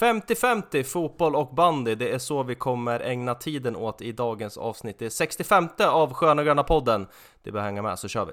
50-50 fotboll och bandy, det är så vi kommer ägna tiden åt i dagens avsnitt. Det är 65 av Sköna Gröna podden. Det behöver hänga med så kör vi.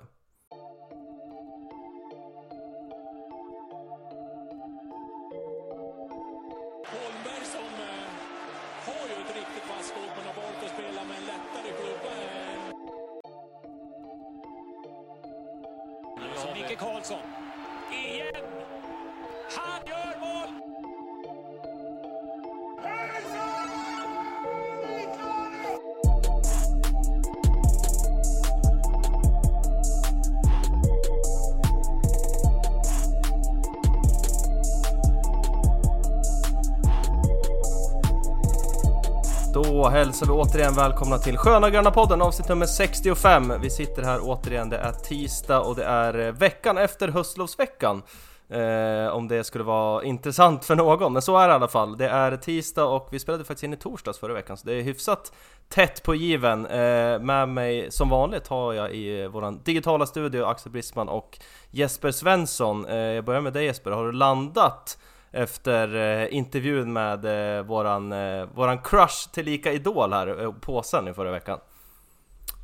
Återigen välkomna till Sköna Gröna podden avsnitt nummer 65. Vi sitter här återigen, det är tisdag och det är eh, veckan efter höstlovsveckan. Eh, om det skulle vara intressant för någon, men så är det i alla fall. Det är tisdag och vi spelade faktiskt in i torsdags förra veckan, så det är hyfsat tätt på given. Eh, med mig som vanligt har jag i eh, våran digitala studio Axel Brisman och Jesper Svensson. Eh, jag börjar med dig Jesper, har du landat efter eh, intervjun med eh, våran, eh, våran crush tillika idol här, eh, påsen i förra veckan.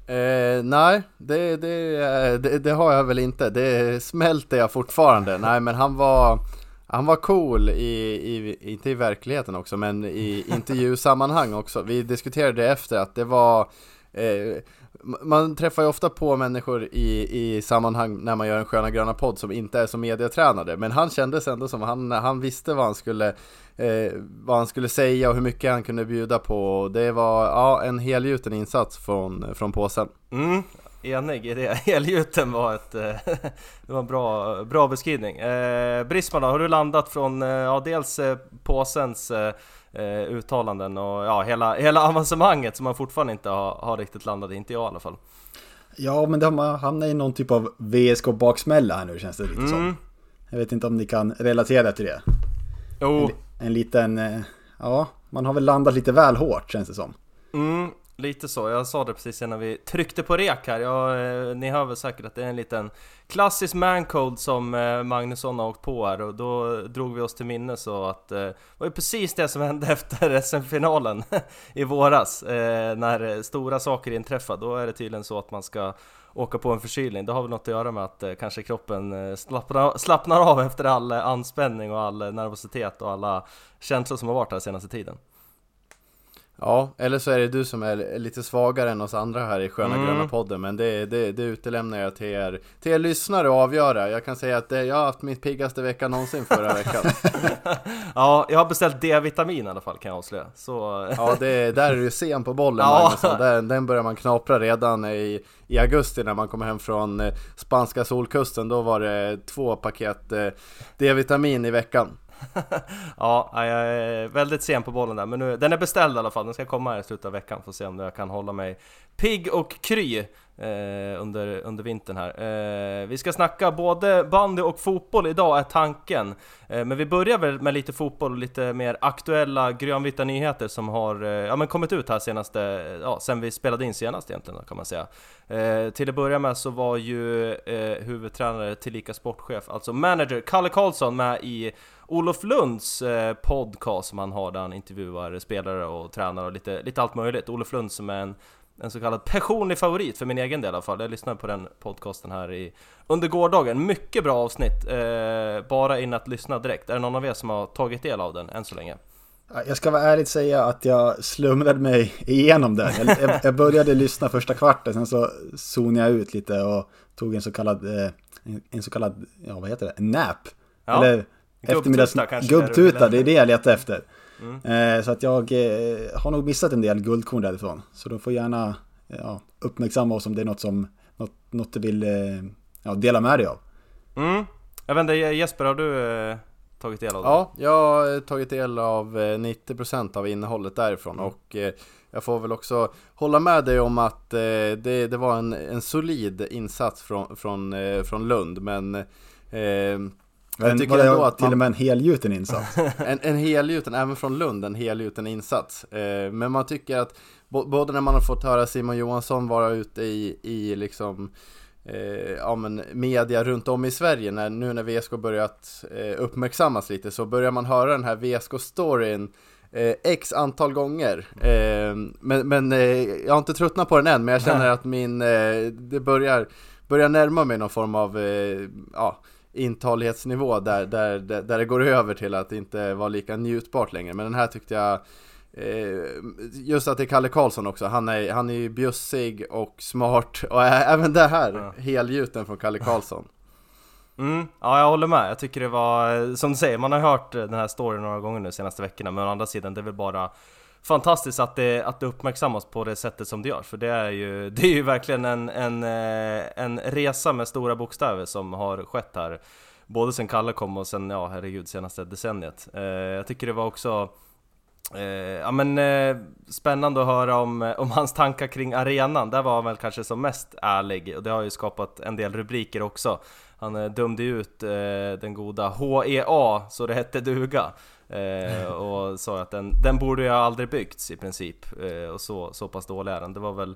Eh, nej, det, det, eh, det, det har jag väl inte. Det smälter jag fortfarande. Nej, men han var, han var cool i, i, inte i verkligheten också, men i intervjusammanhang också. Vi diskuterade efter att det var eh, man träffar ju ofta på människor i, i sammanhang när man gör en Sköna Gröna podd som inte är så medietränade. Men han kändes ändå som han, han visste vad han skulle eh, Vad han skulle säga och hur mycket han kunde bjuda på. Det var ja, en helgjuten insats från, från påsen. Mm, enig i det. Helgjuten var ett... eh, det var en bra, bra beskrivning. Eh, Brisman då, har du landat från, eh, ja dels eh, påsens eh, uttalanden och ja, hela, hela avancemanget som man fortfarande inte har, har riktigt landat i, inte jag i alla fall. Ja, men de har hamnat i någon typ av VSK-baksmälla här nu känns det lite som. Mm. Jag vet inte om ni kan relatera till det. Jo, En liten, eh, ja, man har väl landat lite väl hårt känns det som. Mm, lite så. Jag sa det precis innan vi tryckte på rek här. Jag, eh, ni hör väl säkert att det är en liten klassisk mancold som eh, Magnusson har åkt på här och då drog vi oss till minne så att eh, det var ju precis det som hände efter SM-finalen i våras. Eh, när eh, stora saker inträffar, då är det tydligen så att man ska åka på en förkylning. Det har väl något att göra med att eh, kanske kroppen eh, slappnar, slappnar av efter all eh, anspänning och all eh, nervositet och alla känslor som har varit här senaste tiden. Ja, eller så är det du som är lite svagare än oss andra här i Sköna Mm. Gröna podden Men det, det, det utelämnar jag till er, till er lyssnare att avgöra Jag kan säga att det, jag har haft mitt piggaste vecka någonsin förra veckan Ja, jag har beställt D-vitamin i alla fall kan jag avslöja. Så... Ja, det, där är du sen på bollen Ja. Magnusson. Den, den börjar man knapra redan i, i augusti när man kommer hem från eh, spanska solkusten. Då var det två paket eh, D-vitamin i veckan. ja, jag är väldigt sen på bollen där, men nu, den är beställd i alla fall. Den ska komma här i slutet av veckan, får se om jag kan hålla mig pigg och kry eh, under, under vintern här. Eh, vi ska snacka både bandy och fotboll idag är tanken. Eh, men vi börjar väl med lite fotboll och lite mer aktuella grönvita nyheter som har eh, ja, men kommit ut här senaste, eh, ja, sen vi spelade in senast egentligen kan man säga. Eh, till att börja med så var ju eh, huvudtränare tillika sportchef, alltså manager, Kalle Karlsson med i Olof Lunds eh, podcast som han har där han intervjuar spelare och tränare och lite, lite allt möjligt. Olof Lund som är en, en så kallad personlig favorit för min egen del i alla fall. Jag lyssnade på den podcasten här i, under gårdagen. Mycket bra avsnitt, eh, bara in att lyssna direkt. Är det någon av er som har tagit del av den än så länge? Jag ska vara ärligt säga att jag slumrade mig igenom den. Jag, jag, började lyssna första kvarten, sen så zonade jag ut lite och tog en så kallad, eh, en, en så kallad, ja vad heter det, en nap. Ja, Eller eftermiddags... det Gubbtuta, det är det jag letar efter. Mm. Eh, så att jag eh, har nog missat en del guldkorn därifrån. Så de får gärna ja, uppmärksamma oss om det är något som, något, något du vill eh, ja, dela med dig av. Mm. Jag vet inte, Jesper har du eh, tagit del av den? Ja, jag har tagit del av eh, 90% av innehållet därifrån och eh, jag får väl också hålla med dig om att eh, det, det var en, en solid insats från, från, eh, från Lund men eh, jag tycker ändå att till och med en helgjuten insats. en, en helgjuten, även från Lund, en helgjuten insats. Eh, men man tycker att både när man har fått höra Simon Johansson vara ute i, i liksom eh, ja, men media runt om i Sverige, när, nu när VSK börjat eh, uppmärksammas lite, så börjar man höra den här VSK-storyn eh, x antal gånger. Eh, men men eh, jag har inte tröttnat på den än, men jag känner att min, det börjar, börjar närma mig någon form av, ja, intalighetsnivå där, där, där, där det går över till att inte vara lika njutbart längre. Men den här tyckte jag eh, Just att det är Kalle Karlsson också, han är, han är ju bjussig och smart och även det här, Ja. helgjuten från Kalle Karlsson. Mm, ja jag håller med. Jag tycker det var, som du säger, man har hört den här storyn några gånger nu senaste veckorna, men å andra sidan det är väl bara fantastiskt att det, att det uppmärksammas på det sättet som det gör, för det är ju, det är ju verkligen en, en, eh, en resa med stora bokstäver som har skett här. Både sen Kalle kom och sen, ja herregud, senaste decenniet. Eh, jag tycker det var också Eh, ja men eh, spännande att höra om, eh, om hans tankar kring arenan, där var han väl kanske som mest ärlig och det har ju skapat en del rubriker också. Han eh, dömde ju ut eh, den goda HEA, så det hette duga. Eh, och sa att den, den borde ju aldrig byggts i princip. Eh, och så, så pass dålig är den. Det var väl,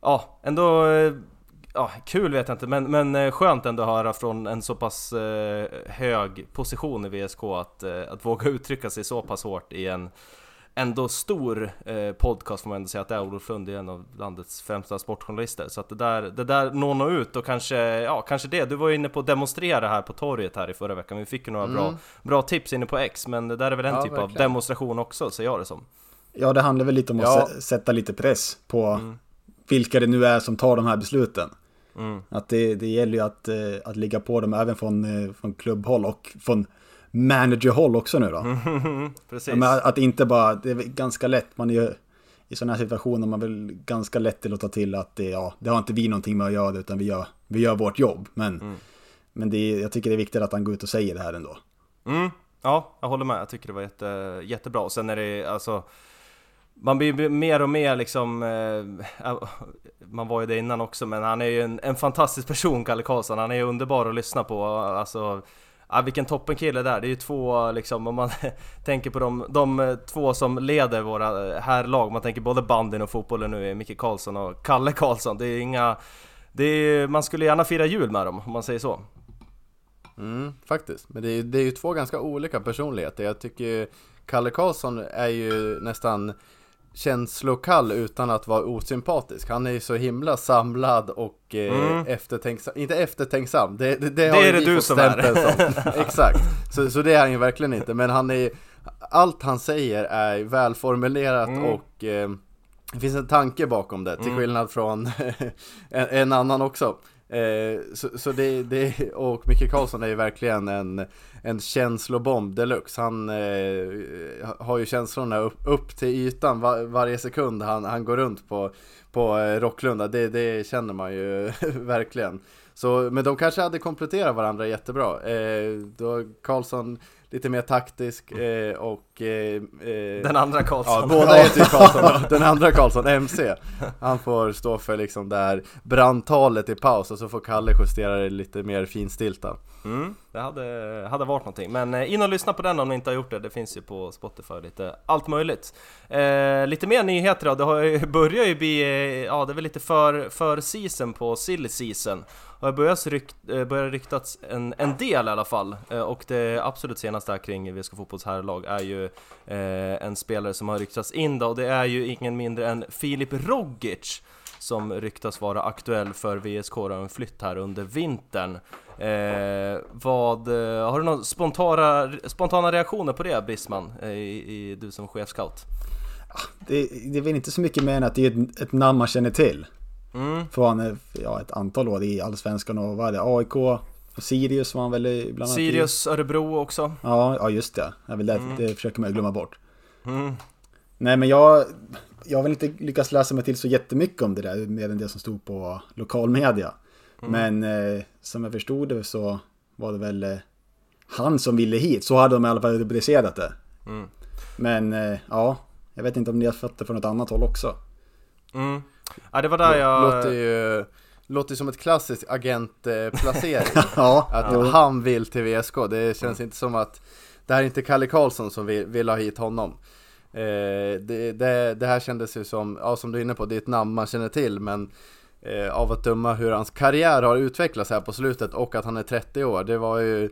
ja ändå eh, Ja, kul vet jag inte, men, men eh, skönt ändå att höra från en så pass eh, hög position i VSK att, eh, att våga uttrycka sig så pass hårt i en ändå stor eh, podcast får man ändå säga att det är Olof Lund är en av landets främsta sportjournalister. Så att det där, det där når nog ut och kanske, ja kanske det. Du var ju inne på att demonstrera här på torget här i förra veckan. Vi fick ju några bra, bra tips inne på X, men det där är väl en Ja, typ av verkligen. demonstration också, ser jag det som. Ja, det handlar väl lite om att Ja. sä- sätta lite press på vilka det nu är som tar de här besluten. Mm. Att det, det gäller ju att, eh, att ligga på dem även från, eh, från klubbhåll och från managerhåll också nu då. Precis. Men att- inte bara, det är ganska lätt, man är ju i sådana här situationer man väl ganska lätt till att ta till att det, ja, det har inte vi någonting med att göra utan vi gör, vi gör vårt jobb. Men, men det, är- jag tycker det är viktigt att han går ut och säger det här ändå. Mm, ja, jag håller med. Jag tycker det var jätte, jättebra. Och sen är det alltså... Man blir mer och mer liksom... Eh, man var ju det innan också, men han är ju en, en fantastisk person, Kalle Karlsson. Han är ju underbar att lyssna på. Alltså... Ja, vilken toppenkille där. Det är ju två liksom, om man tänker på de, de eh, två som leder våra eh, herrlag. Man tänker både bandyn och fotbollen nu är Micke Karlsson och Kalle Karlsson. Det är inga... Det är, man skulle gärna fira jul med dem, om man säger så. Mm, faktiskt. Men det är, ju- det är ju två ganska olika personligheter. Jag tycker Kalle Karlsson är ju nästan känslokall utan att vara osympatisk. Han är ju så himla samlad och eh, Mm. eftertänksam. Inte eftertänksam, det, det, det, Det har är det du som är. som. Exakt. Så, så det är han ju verkligen inte. Men han är allt han säger är välformulerat Mm. och eh, det finns en tanke bakom det, till Mm. skillnad från en, en annan också. Eh, så så det, det, och Micke Karlsson är ju verkligen en, en känslobomb deluxe. Han eh, har ju känslorna upp, upp till ytan var, varje sekund han, han går runt på, på eh, Rocklunda. Det, det känner man ju verkligen. Så, men de kanske hade kompletterat varandra jättebra. Eh, då Karlsson lite mer taktisk eh, och eh, eh, Den andra Karlsson. Ja, båda heter ju Karlsson då. Den andra Karlsson, MC Han får stå för liksom det här brandtalet i paus och så får Kalle justera det lite mer finstilta Mm, det hade, hade varit någonting. Men eh, in och lyssna på den om ni inte har gjort det. Det finns ju på Spotify lite allt möjligt. Eh, lite mer nyheter då. Det har ju, börjar ju bli, ja det är väl lite för, för season på silly season. Och det börjar, rykt, börjar ryktats en, en del i alla fall. Eh, och det absolut senaste här kring VSK Fotbolls herrlag är ju eh, en spelare som har ryktats in då. Och det är ju ingen mindre än Filip Rogic som ryktas vara aktuell för VSK och en flytt här under vintern. Eh, vad, eh, har du några spontana, spontana reaktioner på det Brisman, eh, i, i, du som chefscout? Det, det är väl inte så mycket mer än att det är ett, ett namn man känner till. Mm, Från ja, ett antal år i Allsvenskan och vad är det, AIK, och Sirius var han väl i- bland annat i. Sirius, Örebro också. Ja, ja just det. Det är väl det, det försöker man glömma bort. Mm. Nej men jag, jag har väl inte lyckats läsa mig till så jättemycket om det där, mer än det som stod på lokalmedia. Men eh, som jag förstod det så var det väl eh, han som ville hit, så hade de i alla fall rubricerat det. Mm. Men eh, ja, jag vet inte om ni har fått det från något annat håll också. Mm. Ja, det var där jag... Låter ju Låter som ett klassiskt agentplacering Ja, Att jo. han vill till VSK, det känns inte som att Det här är inte Kalle Karlsson som vill, vill ha hit honom eh, det, det, det här kändes ju som, ja som du är inne på, det är ett namn man känner till men eh, av att döma hur hans karriär har utvecklats här på slutet och att han är 30 år. Det var ju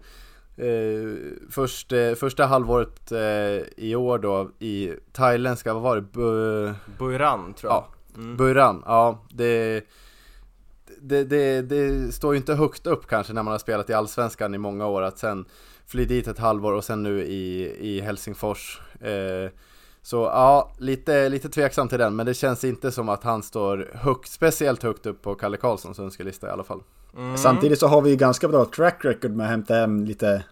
eh, först, eh, första halvåret eh, i år då i thailändska, vad var det? Bu, Buiran tror jag. ja, Burran, ja det, det, det, det står ju inte högt upp kanske när man har spelat i Allsvenskan i många år att sen fly dit ett halvår och sen nu i, i Helsingfors. Eh, så ja, lite, lite tveksam till den, men det känns inte som att han står högt, speciellt högt upp på Kalle Karlssons önskelista i alla fall. Mm. Samtidigt så har vi ju ganska bra track record med att hämta hem lite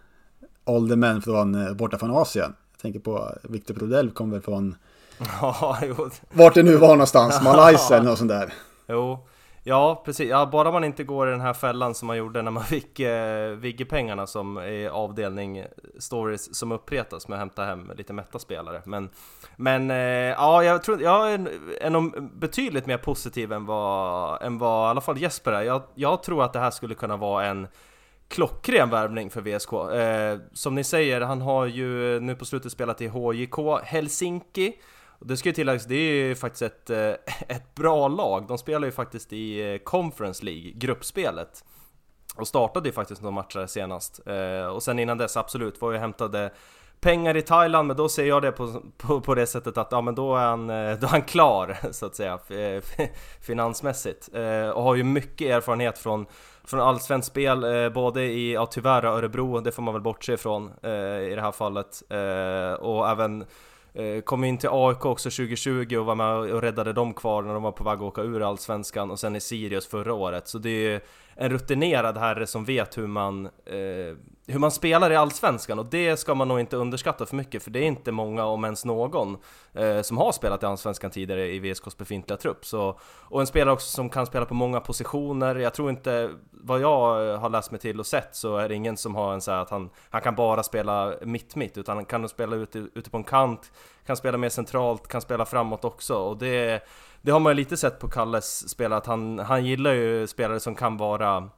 åldermän från, eh, borta från Asien. Jag tänker på Victor Prodell kom väl från, Ja, jo. vart det nu var någonstans, Malaysia eller något sånt där. jo. Ja, precis. Ja, bara man inte går i den här fällan som man gjorde när man fick eh, Vigge-pengarna som är avdelning stories som uppretas med att hämta hem lite mätta spelare Men, men eh, ja, jag tror jag är, är nog betydligt mer positiv än vad, än vad i alla fall Jesper är. Jag, jag tror att det här skulle kunna vara en klockren värvning för VSK. Eh, som ni säger, han har ju nu på slutet spelat i HJK Helsinki. Och det ska ju tilläggas, det är ju faktiskt ett, eh, ett bra lag. De spelar ju faktiskt i eh, Conference League, gruppspelet. Och startade ju faktiskt några matcher senast. Eh, och sen innan dess, absolut, var ju hämtade pengar i Thailand, men då ser jag det på, på, på det sättet att ja, men då, är han, då är han klar, så att säga, finansmässigt. Eh, och har ju mycket erfarenhet från, från allsvenskt spel, eh, både i, ja tyvärr Örebro, det får man väl bortse ifrån eh, i det här fallet. Eh, och även Eh, kom in till AIK också 2020 och var med och räddade dem kvar när de var på väg att åka ur Allsvenskan och sen i Sirius förra året. Så det är en rutinerad herre som vet hur man, eh, hur man spelar i Allsvenskan och det ska man nog inte underskatta för mycket för det är inte många, om ens någon, eh, som har spelat i Allsvenskan tidigare i VSKs befintliga trupp. Så, och en spelare också som kan spela på många positioner. Jag tror inte, vad jag eh, har läst mig till och sett så är det ingen som har en så här att han, han kan bara spela mitt-mitt utan han kan spela ute, ute på en kant, kan spela mer centralt, kan spela framåt också och det, det har man ju lite sett på Kalles spel att han, han gillar ju spelare som kan vara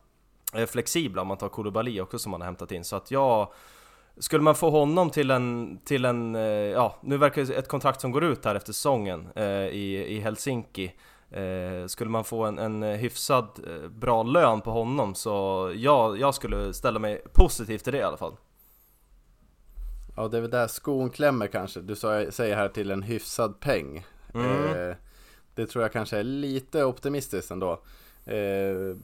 eh, flexibla om man tar Koulibaly också som han har hämtat in så att jag skulle man få honom till en, till en, eh, ja nu verkar det ett kontrakt som går ut här efter säsongen eh, i, i Helsinki eh, Skulle man få en, en hyfsad eh, bra lön på honom så ja, jag skulle ställa mig positiv till det i alla fall Ja, det är väl där skon klämmer kanske. Du sa- säger här till en hyfsad peng. Eh, det tror jag kanske är lite optimistiskt ändå. Eh,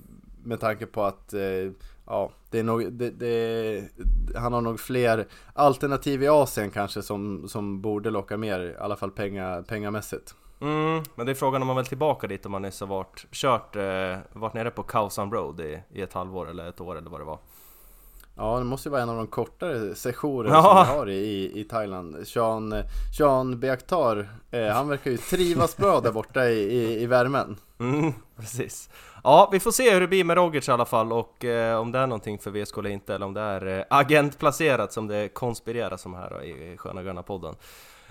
med tanke på att eh, ja, det är nog, det, det, han har nog fler alternativ i Asien kanske som, som borde locka mer, i alla fall penga, pengamässigt. Mm, men det är frågan om man vill tillbaka dit om man nyss har varit, kört, eh, varit nere på Khao Road i, i ett halvår eller ett år eller vad det var Ja, det måste ju vara en av de kortare sessioner Ja. som vi har i, i, Thailand. Sean, Sean Beaktar, eh, han verkar ju trivas bra där borta i, i, i värmen. Mm, precis. Ja, vi får se hur det blir med Rogic i alla fall och eh, om det är någonting för VSK eller inte eller om det är eh, agentplacerat som det konspireras om här då, i Sköna Gröna podden.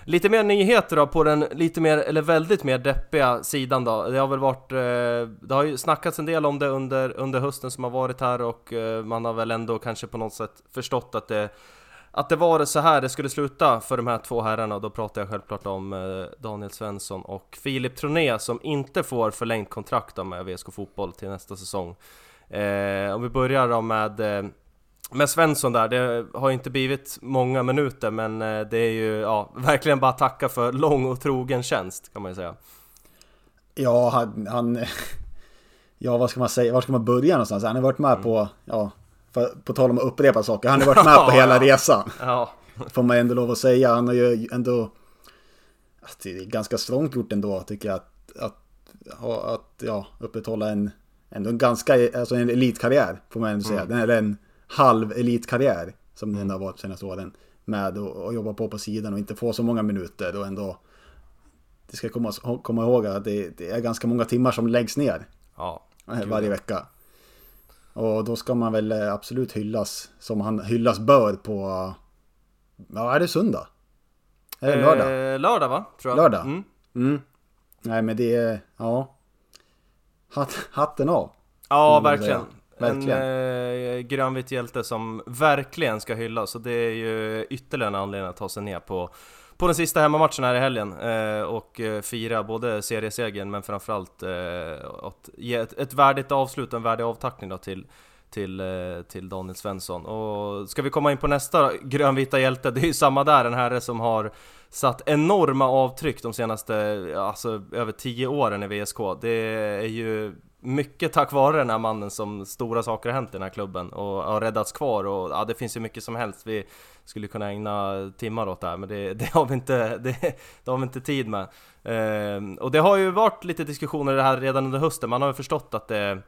Lite mer nyheter då på den lite mer, eller väldigt mer deppiga sidan då. Det har väl varit, eh, det har ju snackats en del om det under, under hösten som har varit här och eh, man har väl ändå kanske på något sätt förstått att det att det var så här det skulle sluta för de här två herrarna och då pratar jag självklart om eh, Daniel Svensson och Filip Troné som inte får förlängt kontrakt med VSK Fotboll till nästa säsong. Om vi börjar då med, med Svensson där, det har ju inte blivit många minuter men eh, det är ju ja, verkligen bara att tacka för lång och trogen tjänst kan man ju säga. Ja, han, han... Ja, vad ska man säga? Var ska man börja någonstans? Han har varit med på, ja, för, på tal om att upprepa saker. Han har varit med på hela resan. Ja, Får man ändå lov att säga. Han har ju ändå... att Det är ganska strångt gjort ändå, tycker jag. Att, att, att ja, upprätthålla en, ändå en ganska, alltså en elitkarriär, får man ändå säga. Den är en halv elitkarriär, som den har varit senaste åren. Med att jobba på på sidan och inte få så många minuter och ändå... Det ska komma, komma ihåg att det, det är ganska många timmar som läggs ner ja. eh, varje vecka. Och då ska man väl eh, absolut hyllas som han hyllas bör på... Ja, är det söndag? Är det lördag? Eh, lördag va? Tror jag. Lördag? Mm. Mm. Nej, men det är... Ja. Hatt, hatten av. Ja, Mm, verkligen. Verkligen. En eh, grönvit hjälte som verkligen ska hyllas och det är ju ytterligare en anledning att ta sig ner på, på den sista hemmamatchen här i helgen eh, och eh, fira både seriesegern men framförallt eh, att ge ett, ett värdigt avslut, en värdig avtackning då till till, eh, till Daniel Svensson. Och ska vi komma in på nästa grönvita hjälte, det är ju samma där, en herre som har satt enorma avtryck de senaste, alltså över 10 åren i VSK. Det är ju mycket tack vare den här mannen som stora saker har hänt i den här klubben och har räddats kvar och ja, det finns ju mycket som helst. Vi skulle kunna ägna timmar åt det här men det, det har, vi inte, det, det, har vi inte tid med. Eh, och det har ju varit lite diskussioner det här redan under hösten, man har ju förstått att det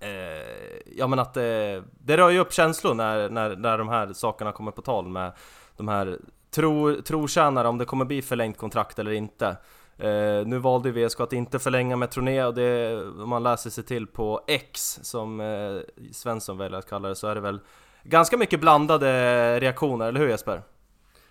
eh, ja men att det, det rör ju upp känslor när, när, när de här sakerna kommer på tal med de här tro, trotjänare om det kommer bli förlängt kontrakt eller inte. Eh, nu valde VSK att inte förlänga med Troné och det, om man läser sig till på X som eh, Svensson väljer att kalla det så är det väl ganska mycket blandade reaktioner, eller hur Jesper?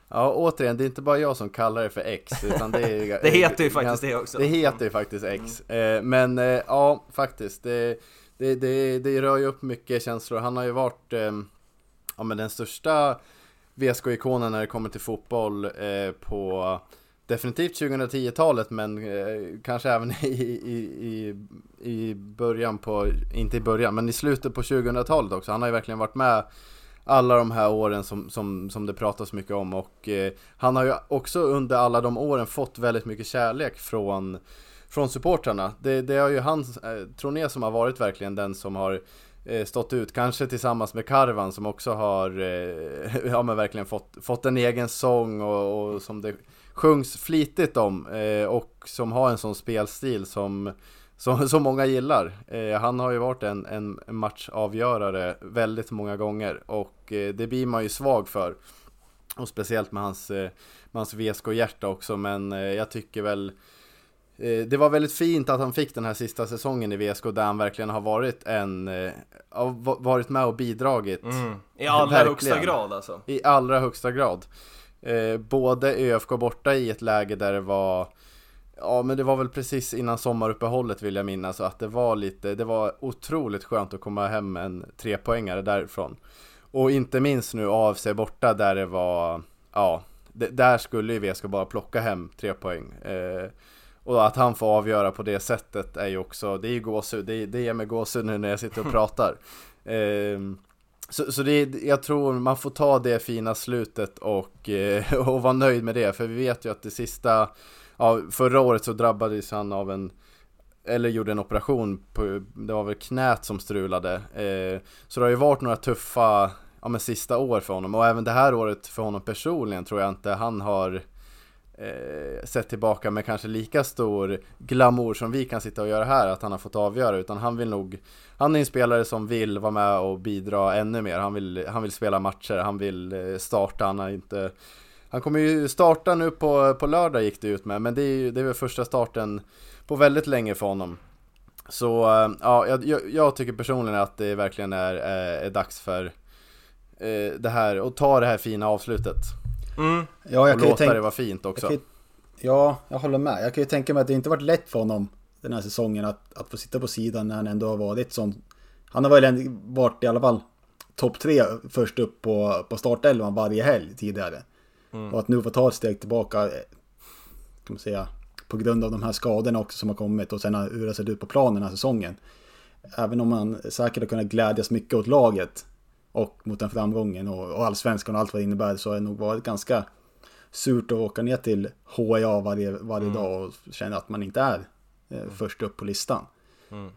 Ja, återigen, det är inte bara jag som kallar det för X, utan det är... det heter ju faktiskt det också. Det heter ju faktiskt X. Mm. Men eh, ja, faktiskt. Det, det, det, det rör ju upp mycket känslor. Han har ju varit eh, ja, men den största VSK-ikonen när det kommer till fotboll eh, på definitivt 2010-talet men eh, kanske även i, i, i, i början på, inte i början, men i slutet på 2000-talet också. Han har ju verkligen varit med alla de här åren som, som, som det pratas mycket om och eh, han har ju också under alla de åren fått väldigt mycket kärlek från från supportrarna. Det, det har ju han, eh, Troné som har varit verkligen den som har eh, stått ut, kanske tillsammans med Karvan som också har eh, ja, men verkligen fått, fått en egen sång och, och som det sjungs flitigt om eh, och som har en sån spelstil som, som, som många gillar. Eh, han har ju varit en, en matchavgörare väldigt många gånger och eh, det blir man ju svag för. Och speciellt med hans, med hans VSK-hjärta också men jag tycker väl Eh, det var väldigt fint att han fick den här sista säsongen i VSK där han verkligen har varit en eh, Varit med och bidragit mm. I allra verkligen. högsta grad alltså I allra högsta grad eh, Både ÖFK borta i ett läge där det var Ja men det var väl precis innan sommaruppehållet vill jag minnas att det var lite Det var otroligt skönt att komma hem med en trepoängare därifrån Och inte minst nu AFC borta där det var Ja Där skulle ju VSK bara plocka hem tre poäng eh, och att han får avgöra på det sättet är ju också, det är ju gåshud, det, det ger mig gåshud nu när jag sitter och pratar. Eh, så, så det, jag tror man får ta det fina slutet och, eh, och vara nöjd med det, för vi vet ju att det sista, ja, förra året så drabbades han av en eller gjorde en operation, på, det var väl knät som strulade. Eh, så det har ju varit några tuffa, ja men sista år för honom och även det här året för honom personligen tror jag inte han har eh, sett tillbaka med kanske lika stor glamour som vi kan sitta och göra här, att han har fått avgöra, utan han vill nog Han är en spelare som vill vara med och bidra ännu mer, han vill, han vill spela matcher, han vill eh, starta, han har inte Han kommer ju starta nu på, på lördag gick det ut med, men det är ju det är väl första starten på väldigt länge för honom. Så eh, ja, jag, jag tycker personligen att det verkligen är, är, är dags för eh, det här, och ta det här fina avslutet. Mm. Ja, jag och kan låta det vara fint också. Jag ja, jag håller med. Jag kan ju tänka mig att det inte varit lätt för honom den här säsongen att, att få sitta på sidan när han ändå har varit sån. Han har väl varit i alla fall topp tre först upp på, på startelvan varje helg tidigare. Mm. Och att nu få ta ett steg tillbaka, eh, kan man säga, på grund av de här skadorna också som har kommit och sen hur det sett ut på planen den här säsongen. Även om man säkert har kunnat glädjas mycket åt laget och mot den framgången och, och allsvenskan och allt vad det innebär så har det nog varit ganska surt att åka ner till HIA varje, varje mm. dag och känna att man inte är eh, mm. först upp på listan. Mm.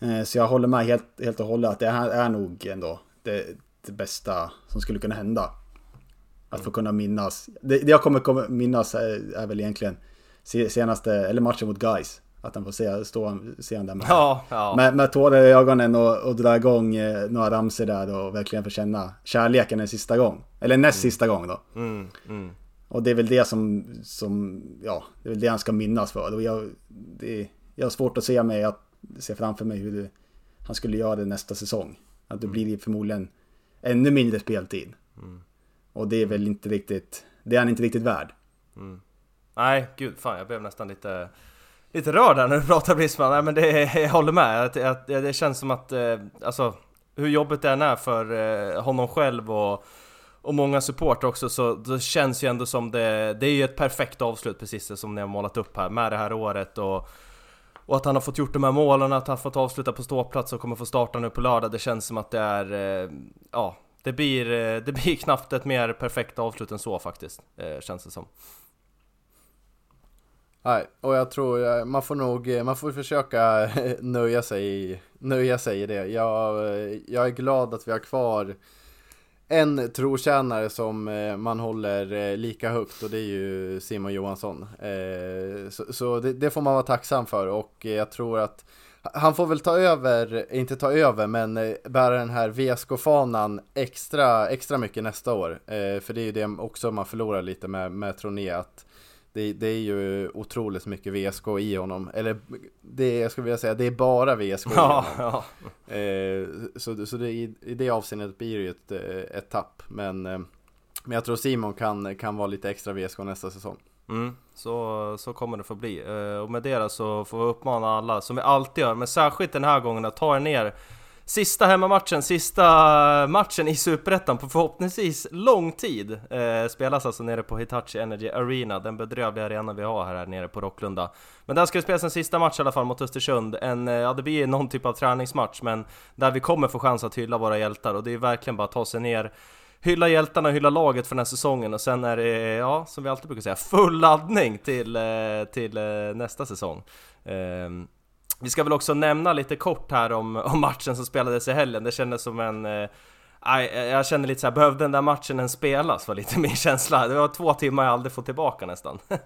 Eh, så jag håller med helt, helt och hållet att det här är nog ändå det, det bästa som skulle kunna hända. Att få mm. kunna minnas. Det, det jag kommer minnas är, är väl egentligen senaste, eller matchen mot Guys att han får se, stå, se han där med, ja, ja. med, med tårar i ögonen och, och dra igång eh, några ramsor där och verkligen få känna kärleken en sista gång. Eller näst mm. sista gång då. Mm, mm. Och det är väl det som, som, ja, det är väl det han ska minnas för. Och jag, det, jag har svårt att se mig, att se framför mig hur det, han skulle göra det nästa säsong. Att det mm. blir förmodligen ännu mindre speltid. Mm. Och det är väl inte riktigt, det är han inte riktigt värd. Mm. Nej, gud fan jag blev nästan lite lite rörd här när du pratar Brisman. Nej men det, jag håller med. Att, att, det känns som att, eh, alltså hur jobbet än är för eh, honom själv och, och många supportrar också så det känns ju ändå som det, det är ju ett perfekt avslut precis det som ni har målat upp här med det här året och och att han har fått gjort de här målen, att han fått avsluta på ståplats och kommer få starta nu på lördag Det känns som att det är, eh, ja det blir, eh, det blir knappt ett mer perfekt avslut än så faktiskt, eh, känns det som Nej, och jag tror eh, man får nog, eh, man får försöka eh, nöja sig, nöja sig i det. Jag, jag är glad att vi har kvar en trotjänare som man håller lika högt och det är ju Simon Johansson. Så, så det, det, får man vara tacksam för och jag tror att han får väl ta över, inte ta över, men bära den här VSK-fanan extra, extra mycket nästa år. För det är ju det också man förlorar lite med, med Troné, att det, det, är ju otroligt mycket VSK i honom. Eller det jag skulle vilja säga, det är bara VSK i honom. Ja, Eh, så så det, i, i det avseendet blir det ju ett, eh, ett tapp. Men, eh, men jag tror Simon kan, kan vara lite extra VSK nästa säsong. Mm, så, så kommer det få bli. Eh, och med det så får vi uppmana alla, som vi alltid gör, men särskilt den här gången, att ta er ner Sista hemmamatchen, sista matchen i Superettan på förhoppningsvis lång tid eh, Spelas alltså nere på Hitachi Energy Arena, den bedrövliga arena vi har här nere på Rocklunda. Men där ska det spelas en sista match i alla fall mot Östersund, en, eh, ja det blir någon typ av träningsmatch men Där vi kommer få chans att hylla våra hjältar och det är verkligen bara att ta sig ner Hylla hjältarna och hylla laget för den här säsongen och sen är det, eh, ja som vi alltid brukar säga, full laddning till, eh, till nästa säsong. Ehm, vi ska väl också nämna lite kort här om, om matchen som spelades i helgen. Det kändes som en... Eh, jag känner lite så här, behövde den där matchen ens spelas? Var lite min känsla. Det var två timmar jag aldrig fått tillbaka nästan.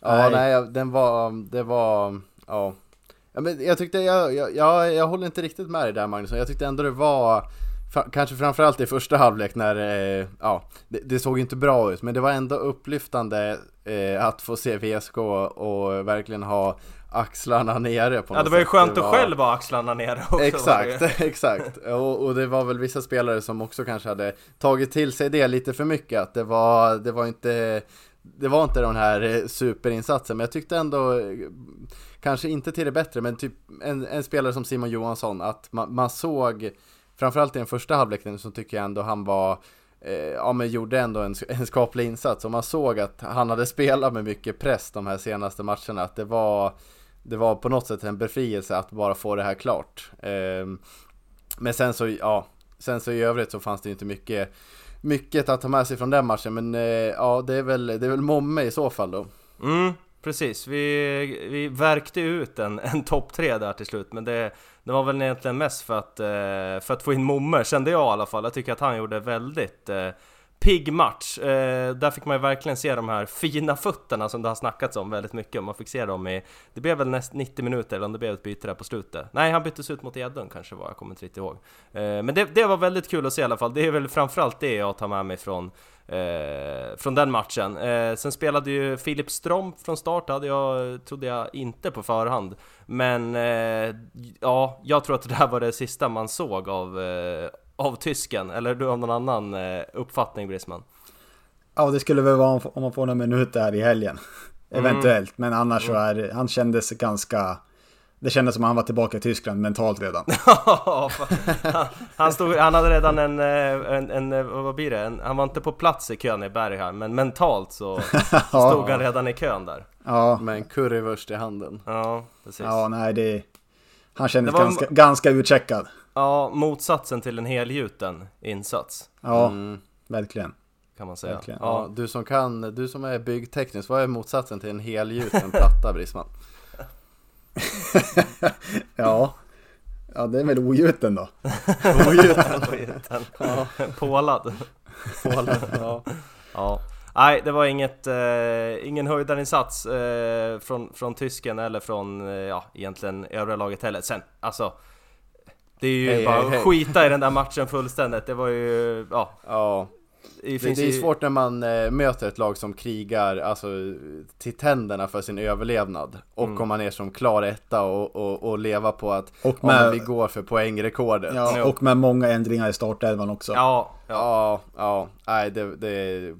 ja, nej, den var... Det var... Ja. ja men jag tyckte, jag, jag, jag, jag håller inte riktigt med dig där Magnusson. Jag tyckte ändå det var Kanske framförallt i första halvlek när, eh, ja, det, det, såg inte bra ut men det var ändå upplyftande eh, att få se VSK och verkligen ha axlarna nere på något Ja det var ju skönt att själv ha axlarna nere också. Exakt, exakt. Och, och, det var väl vissa spelare som också kanske hade tagit till sig det lite för mycket att det var, det var inte det var inte den här superinsatsen. Men jag tyckte ändå Kanske inte till det bättre men typ en, en spelare som Simon Johansson att man, man såg framförallt i den första halvleken så tycker jag ändå han var eh, ja men gjorde ändå en, en skaplig insats. Och man såg att han hade spelat med mycket press de här senaste matcherna. Att det var det var på något sätt en befrielse att bara få det här klart. Ehm, men sen så ja sen så i övrigt så fanns det ju inte mycket mycket att ta med sig från den matchen. Men eh, ja det är väl det är väl Momme i så fall då. Mm precis. Vi, vi verkte ut en, en topp tre där till slut. Men det det var väl egentligen mest för att, eh, för att få in Momme, kände jag i alla fall. Jag tycker att han gjorde väldigt eh, pigg match. Eh, där fick man ju verkligen se de här fina fötterna som det har snackats om väldigt mycket. Man fick se dem i, det blev väl näst 90 minuter, eller om det blev ett byte där på slutet. Nej, han byttes ut mot Edun kanske var, jag kommer inte riktigt ihåg. Eh, men det, det var väldigt kul att se i alla fall. Det är väl framförallt det jag tar med mig från Eh, från den matchen. Eh, sen spelade ju Filip Strom från start, hade jag, trodde jag inte på förhand. Men eh, ja, jag tror att det där var det sista man såg av, eh, av tysken. Eller du har någon annan eh, uppfattning Brisman? Ja, det skulle väl vara om man får några minuter här i helgen. Mm. Eventuellt, men annars så är han kändes ganska det kändes som att han var tillbaka i Tyskland mentalt redan. han, stod, han hade redan en, eh, en, en, eh, vad blir det? En, han var inte på plats i kön i Bergheim, men mentalt så, så stod han redan i kön där. Ja. Med en currywurst i handen. Ja, precis. Ja, nej det... Han kändes var, ganska, ganska utcheckad. Ja, motsatsen till en helgjuten insats. Ja, mm. verkligen. Kan man säga. Verkligen. Ja, du som kan, du som är byggteknisk, vad är motsatsen till en helgjuten platta Brisman? ja. Ja, det är väl ogjuten då. ogjuten. ogjuten. Ja. Pålad. Pålad, ja. ja. Nej, det var inget, eh, ingen höjdarinsats eh, från, från tysken eller från, eh, ja, egentligen övriga laget heller. Sen, alltså Det är ju hey, bara att skita i den där matchen fullständigt. Det var ju, ja. Ja. Det, det, det är svårt när man äh, möter ett lag som krigar alltså, till tänderna för sin överlevnad. Och mm. om man är som klar etta och, och, och leva på att och med, vi går för poängrekordet. Ja, och med många ändringar i startelvan också. Ja, ja, ja. ja nej, det, det,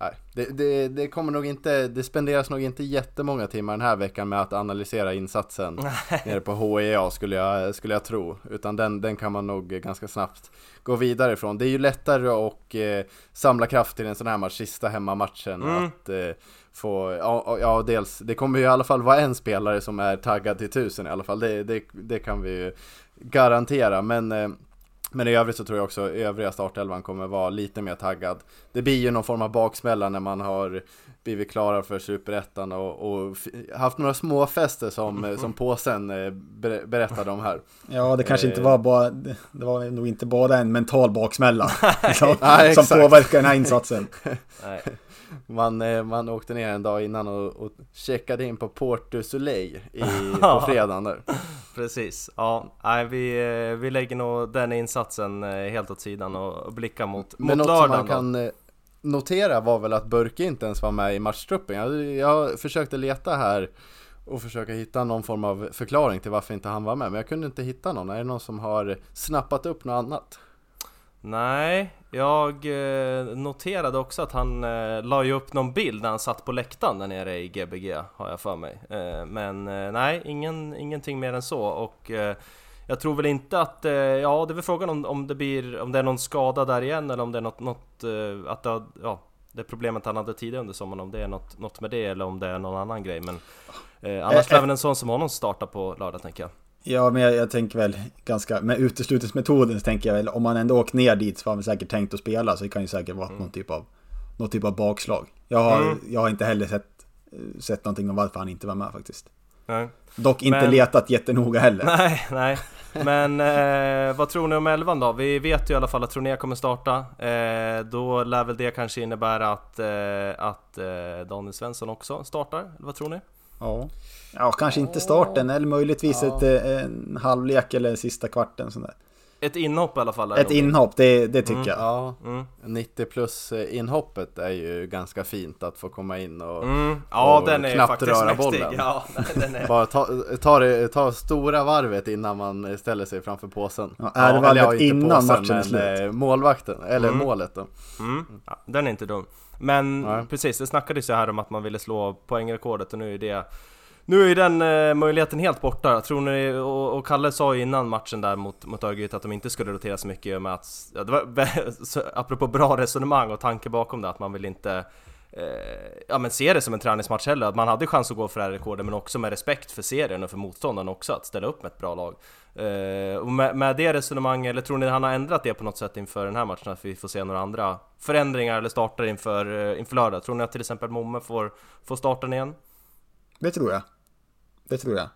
nej, det, det, det kommer nog inte, det spenderas nog inte jättemånga timmar den här veckan med att analysera insatsen nere på HEA skulle jag, skulle jag tro. Utan den, den kan man nog ganska snabbt gå vidare ifrån. Det är ju lättare att eh, samla kraft till en sån här match, sista hemmamatchen. Mm. Att eh, få, ja, ja dels, det kommer ju i alla fall vara en spelare som är taggad till tusen i alla fall. Det, det, det kan vi ju garantera. Men eh, men i övrigt så tror jag också övriga startelvan kommer vara lite mer taggad. Det blir ju någon form av baksmälla när man har blivit klara för Superettan och, och haft några små fester som, som påsen eh, ber- berättade om här. Ja, det kanske inte var bara, det var nog inte bara en mental baksmälla som, Nej, som påverkar den här insatsen. Nej. Man, eh, man åkte ner en dag innan och, och checkade in på Port du Soleil i, på fredagen där. Precis, ja, nej, vi, eh, vi lägger nog den insatsen eh, helt åt sidan och blickar mot, Men mot något som lördagen man då. kan eh, notera var väl att Burke inte ens var med i matchtruppen. Jag, jag försökte leta här och försöka hitta någon form av förklaring till varför inte han var med. Men jag kunde inte hitta någon. Är det någon som har snappat upp något annat? Nej, jag eh, noterade också att han eh, la ju upp någon bild när han satt på läktaren där nere i Gbg, har jag för mig. Eh, men nej, ingen, ingenting mer än så. Och jag tror väl inte att, ja det är väl frågan om, om det blir, om det är någon skada där igen eller om det är något, något att det, ja, det problemet han hade tidigare under sommaren, om det är något, något med det eller om det är någon annan grej. Men eh, annars lär väl en sån som honom starta på lördag tänker jag. Ja, men jag, jag tänker väl ganska, med uteslutningsmetoden så tänker jag väl, om man ändå åkt ner dit så har man säkert tänkt att spela så det kan ju säkert vara någon typ av, någon typ av bakslag. Jag har, Mm. jag har inte heller sett, sett någonting om varför han inte var med faktiskt. Nej. Dock inte Men- letat jättenoga heller. Nej, nej. Men eh, vad tror ni om elvan då? Vi vet ju i alla fall att Troné kommer starta. Eh, då lär väl det kanske innebära att, eh, att eh, Daniel Svensson också startar? Eller vad tror ni? Ja. Ja, kanske inte starten eller möjligtvis ett, eh, en halvlek eller sista kvarten. Sån där. Ett inhopp i alla fall? är Ett det. inhopp, det, det tycker jag. Ja, Mm. 90 plus inhoppet är ju ganska fint att få komma in och Mm. Ja, Och den är knappt faktiskt röra mäktig. bollen. Ja, den är... bara ta, ta, det, ta stora varvet innan man ställer sig framför påsen. Ja, ärvarvet eller inte innan matchen är slut. eh, målvakten, eller Mm. målet då. Mm. Ja, den är inte dum. Men Nej. precis, det snackades ju här om att man ville slå poängrekordet och nu är det nu är ju den eh, möjligheten helt borta. Tror ni, och, och Kalle sa ju innan matchen där mot, mot Örgryte att de inte skulle rotera så mycket i och med att, ja, det var, så, apropå bra resonemang och tanke bakom det, att man vill inte eh, ja, men se det som en träningsmatch heller. Att man hade chans att gå för det här rekordet men också med respekt för serien och för motståndaren också, att ställa upp med ett bra lag. Eh, och med, med det resonemanget, eller tror ni han har ändrat det på något sätt inför den här matchen? Att vi får se några andra förändringar eller starter inför, eh, inför lördag? Tror ni att till exempel Momme får, får starten igen? Det tror jag. Det tror jag.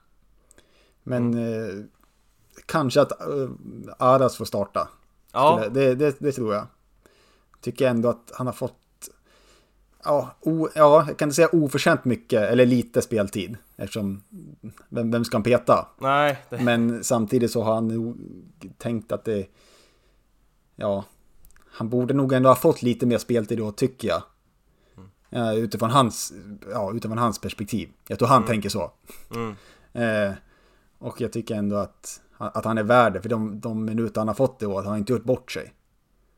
Men eh, kanske att eh, Aras får starta. Ja, Det, det, det tror jag. Tycker ändå att han har fått, ja, o, ja, jag kan inte säga oförtjänt mycket, eller lite speltid. Eftersom, vem, vem ska han peta? nej, det, Men samtidigt så har han nog tänkt att det, ja, han borde nog ändå ha fått lite mer speltid då, tycker jag. Ja, utifrån, hans, ja, utifrån hans perspektiv. Jag tror han tänker så. mm, Eh, och jag tycker ändå att, att han är värd det, för de, de minuter han har fått i år har han inte gjort bort sig.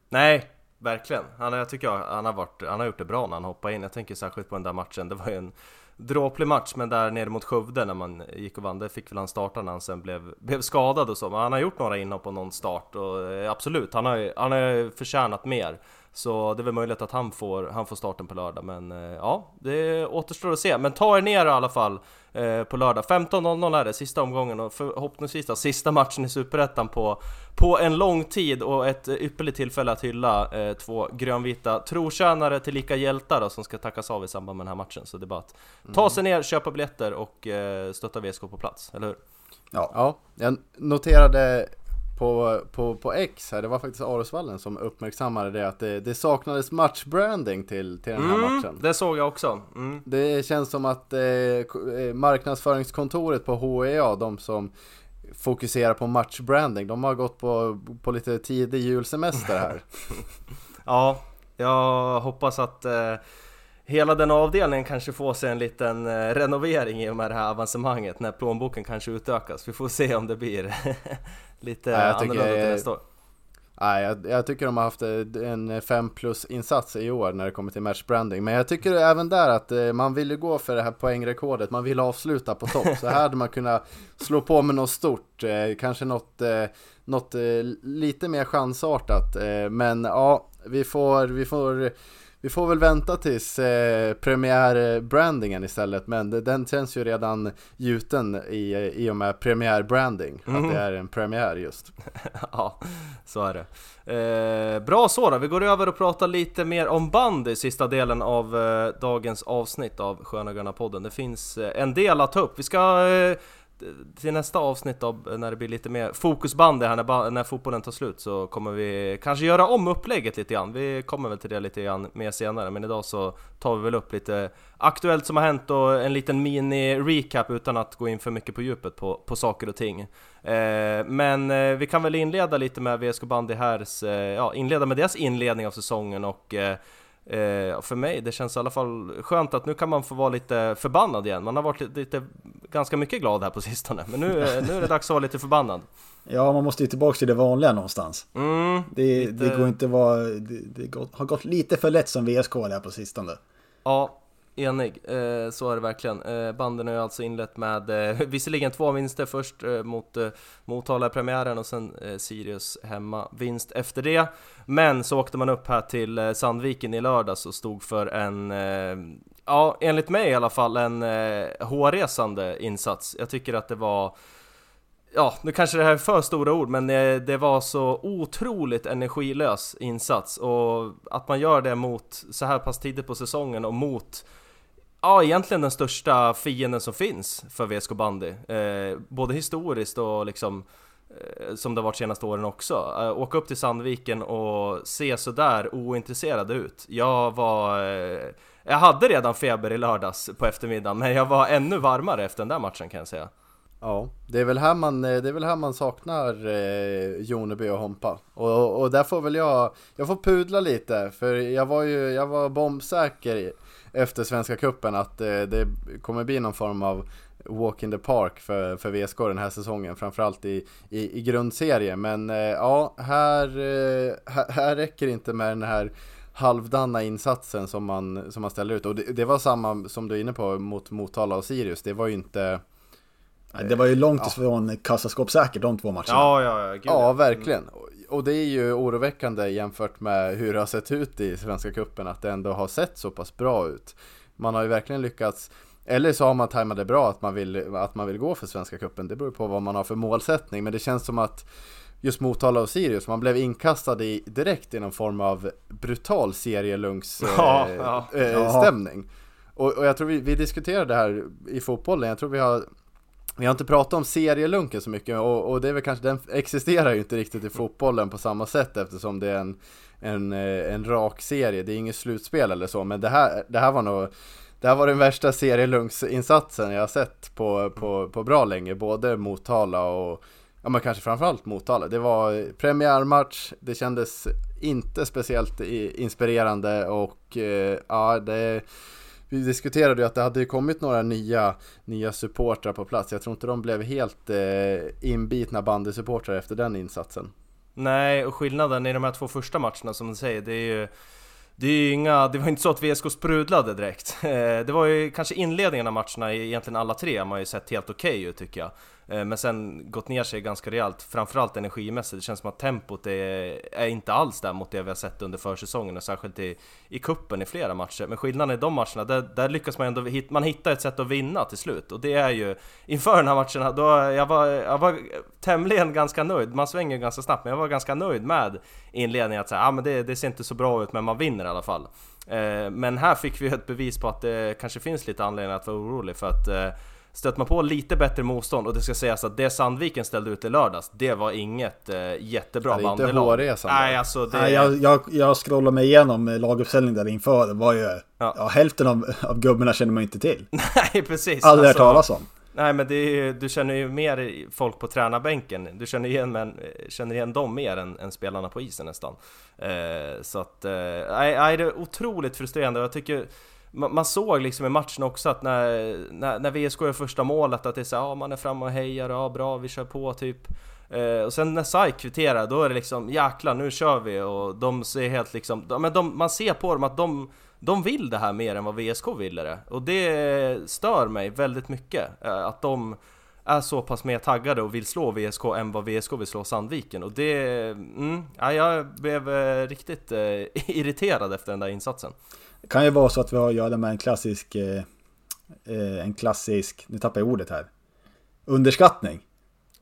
nej, verkligen. Han, jag tycker han har, varit, han har gjort det bra när han hoppade in. Jag tänker särskilt på den där matchen. Det var ju en dråplig match, men där nere mot Skövde när man gick och vann, det fick väl han starta när han sen blev, blev skadad och så. Men han har gjort några inhopp och någon start och eh, absolut, han har han har förtjänat mer. Så det är väl möjligt att han får, han får starten på lördag, men eh, ja, det återstår att se. Men ta er ner i alla fall eh, på lördag. 15.00 är det, sista omgången och förhoppningsvis då, sista matchen i Superettan på, på en lång tid och ett eh, ypperligt tillfälle att hylla eh, två grönvita trotjänare tillika hjältar då, som ska tackas av i samband med den här matchen. Så det är bara att ta sig ner, köpa biljetter och eh, stötta VSK på plats, eller hur? Ja, Ja, jag noterade på, på, på X här, det var faktiskt Arosvallen som uppmärksammade det att det, det saknades matchbranding till, till den här Mm, matchen. det såg jag också. Mm. Det känns som att eh, eh, marknadsföringskontoret på HEA, de som fokuserar på matchbranding, de har gått på, på lite tidig julsemester här. Ja, jag hoppas att eh, hela den avdelningen kanske får sig en liten eh, renovering i och med det här avancemanget när plånboken kanske utökas. Vi får se om det blir lite Ja, jag tycker- annorlunda till nästa år. Nej, jag, jag, tycker de har haft eh, en 5 plus insats i år när det kommer till matchbranding. Men jag tycker även där att eh, man vill ju gå för det här poängrekordet, man vill avsluta på topp. Så här hade man kunnat slå på med något stort, eh, kanske något, något lite mer chansartat. Men ja, vi får, vi får vi får väl vänta tills eh, premiärbrandingen istället Men den känns ju redan gjuten i, i och med premiärbranding mm. Att det är en premiär just. Ja, så är det. Eh, Bra så då, vi går över och pratar lite mer om band i sista delen av eh, dagens avsnitt av Sköna podden. Det finns eh, en del att ta upp, vi ska eh, till nästa avsnitt då när det blir lite mer fokusband här när, när fotbollen tar slut så kommer vi kanske göra om upplägget lite grann. Vi kommer väl till det lite grann mer senare men idag så tar vi väl upp lite aktuellt som har hänt och en liten mini-recap utan att gå in för mycket på djupet på, på saker och ting. Eh, men eh, vi kan väl inleda lite med VSK Bandy Härs, eh, ja inleda med deras inledning av säsongen och eh, eh, Eh, för mig, det känns i alla fall skönt att nu kan man få vara lite förbannad igen. Man har varit lite, lite ganska mycket glad här på sistone, men nu, nu är det dags att vara lite förbannad. Ja, man måste ju tillbaka till det vanliga någonstans. Mm, det, lite... det går inte vara, det, det, har gått lite för lätt som VSK här på sistone. Ja, Enig, eh, så är det verkligen. Eh, banden har ju alltså inlett med eh, visserligen två vinster först eh, mot eh, Motala i premiären och sen eh, Sirius hemma vinst efter det. Men så åkte man upp här till eh, Sandviken i lördags och stod för en, eh, ja enligt mig i alla fall, en eh, hårresande insats. Jag tycker att det var ja, nu kanske det här är för stora ord, men det, var så otroligt energilös insats och att man gör det mot så här pass tidigt på säsongen och mot ja, egentligen den största fienden som finns för VSK bandy. Eh, både historiskt och liksom eh, som det har varit senaste åren också. Eh, åka upp till Sandviken och se sådär ointresserad ut. Jag var... Eh, jag hade redan feber i lördags på eftermiddagen, men jag var ännu varmare efter den där matchen kan jag säga. Ja, det är väl här man, eh, det är väl här man saknar eh, Joneby och Hompa. Och, och där får väl jag, jag får pudla lite, för jag var ju, jag var bombsäker efter Svenska Kuppen att eh, det kommer bli någon form av walk in the park för, för VSK den här säsongen, framförallt i, i, i grundserien. Men eh, ja, här, eh, här, här räcker det inte med den här halvdana insatsen som man, som man ställer ut. Och det, det var samma som du är inne på mot Motala och Sirius. Det var ju inte... Det var ju långt ifrån ja. kassaskåpssäkert de två matcherna. Ja, ja, ja, ja verkligen och det är ju oroväckande jämfört med hur det har sett ut i Svenska Cupen att det ändå har sett så pass bra ut. Man har ju verkligen lyckats eller så har man tajmat det bra att man, vill, att man vill gå för Svenska Cupen. Det beror på vad man har för målsättning. Men det känns som att just Motala och Sirius, man blev inkastad i direkt i någon form av brutal serielungs ja, ja. Äh, stämning. Och, och, jag tror vi, vi diskuterade det här i fotbollen, jag tror vi har vi har inte pratat om serielunken så mycket och, och, det är väl kanske, den existerar ju inte riktigt i fotbollen på samma sätt eftersom det är en, en, eh, en rak serie, det är inget slutspel eller så, men det här, det här var nog det här var den värsta serielunksinsatsen jag har sett på, på, på bra länge, både Motala och Ja men kanske framförallt Motala. Det var premiärmatch, det kändes inte speciellt inspirerande och eh, ja det vi diskuterade ju att det hade kommit några nya, nya supportrar på plats. Jag tror inte de blev helt eh, inbitna bandysupportrar efter den insatsen. Nej, och skillnaden i de här två första matcherna som du säger, det är ju det är ju inga, det var inte så att VSK sprudlade direkt. Eh, det var ju kanske inledningen av matcherna, egentligen alla tre, har man ju sett helt okej okay ut tycker jag. Eh, men sen gått ner sig ganska rejält, framförallt energimässigt. Det känns som att tempot är, är inte alls där mot det vi har sett under försäsongen och särskilt i, i kuppen i flera matcher. Men skillnaden i de matcherna, där, där lyckas man ändå hit, man hitta ett sätt att vinna till slut. Och det är ju inför den här matchen, då jag var jag var tämligen ganska nöjd. Man svänger ganska snabbt, men jag var ganska nöjd med inledningen. Att säga, ah, men det, det ser inte så bra ut, men man vinner i alla fall. Eh, men här fick vi ett bevis på att det kanske finns lite anledning att vara orolig för att eh, eh, stöter man på lite bättre motstånd och det ska sägas att det Sandviken ställde ut i lördags, det var inget eh, jättebra bandelag. Det är inte hårresande. Nej, alltså det... Nej, jag, jag, jag scrollar mig igenom laguppställningen där inför, det var ju... Ja. ja hälften av, av gubbarna känner man inte till. Nej, precis. Aldrig alltså, hört talas om. Nej men det är, du känner ju mer folk på tränarbänken, du känner igen, men, känner igen dem mer än, än spelarna på isen nästan. Eh, så att, eh, nej, det är otroligt frustrerande jag tycker man såg liksom i matchen också att när, när, när VSK gör första målet att det är så ja ah, man är framme och hejar, ja bra vi kör på typ. Eh, och sen när SAIK kvitterar, då är det liksom jäklar nu kör vi och de ser helt liksom, de, men de, man ser på dem att de, de vill det här mer än vad VSK ville det. Och det stör mig väldigt mycket, eh, att de är så pass mer taggade och vill slå VSK än vad VSK vill slå Sandviken. Och det, mm, ja, jag blev eh, riktigt eh, irriterad efter den där insatsen. Det kan ju vara så att vi har att göra med en klassisk, eh, eh, en klassisk, nu tappar jag ordet här, underskattning.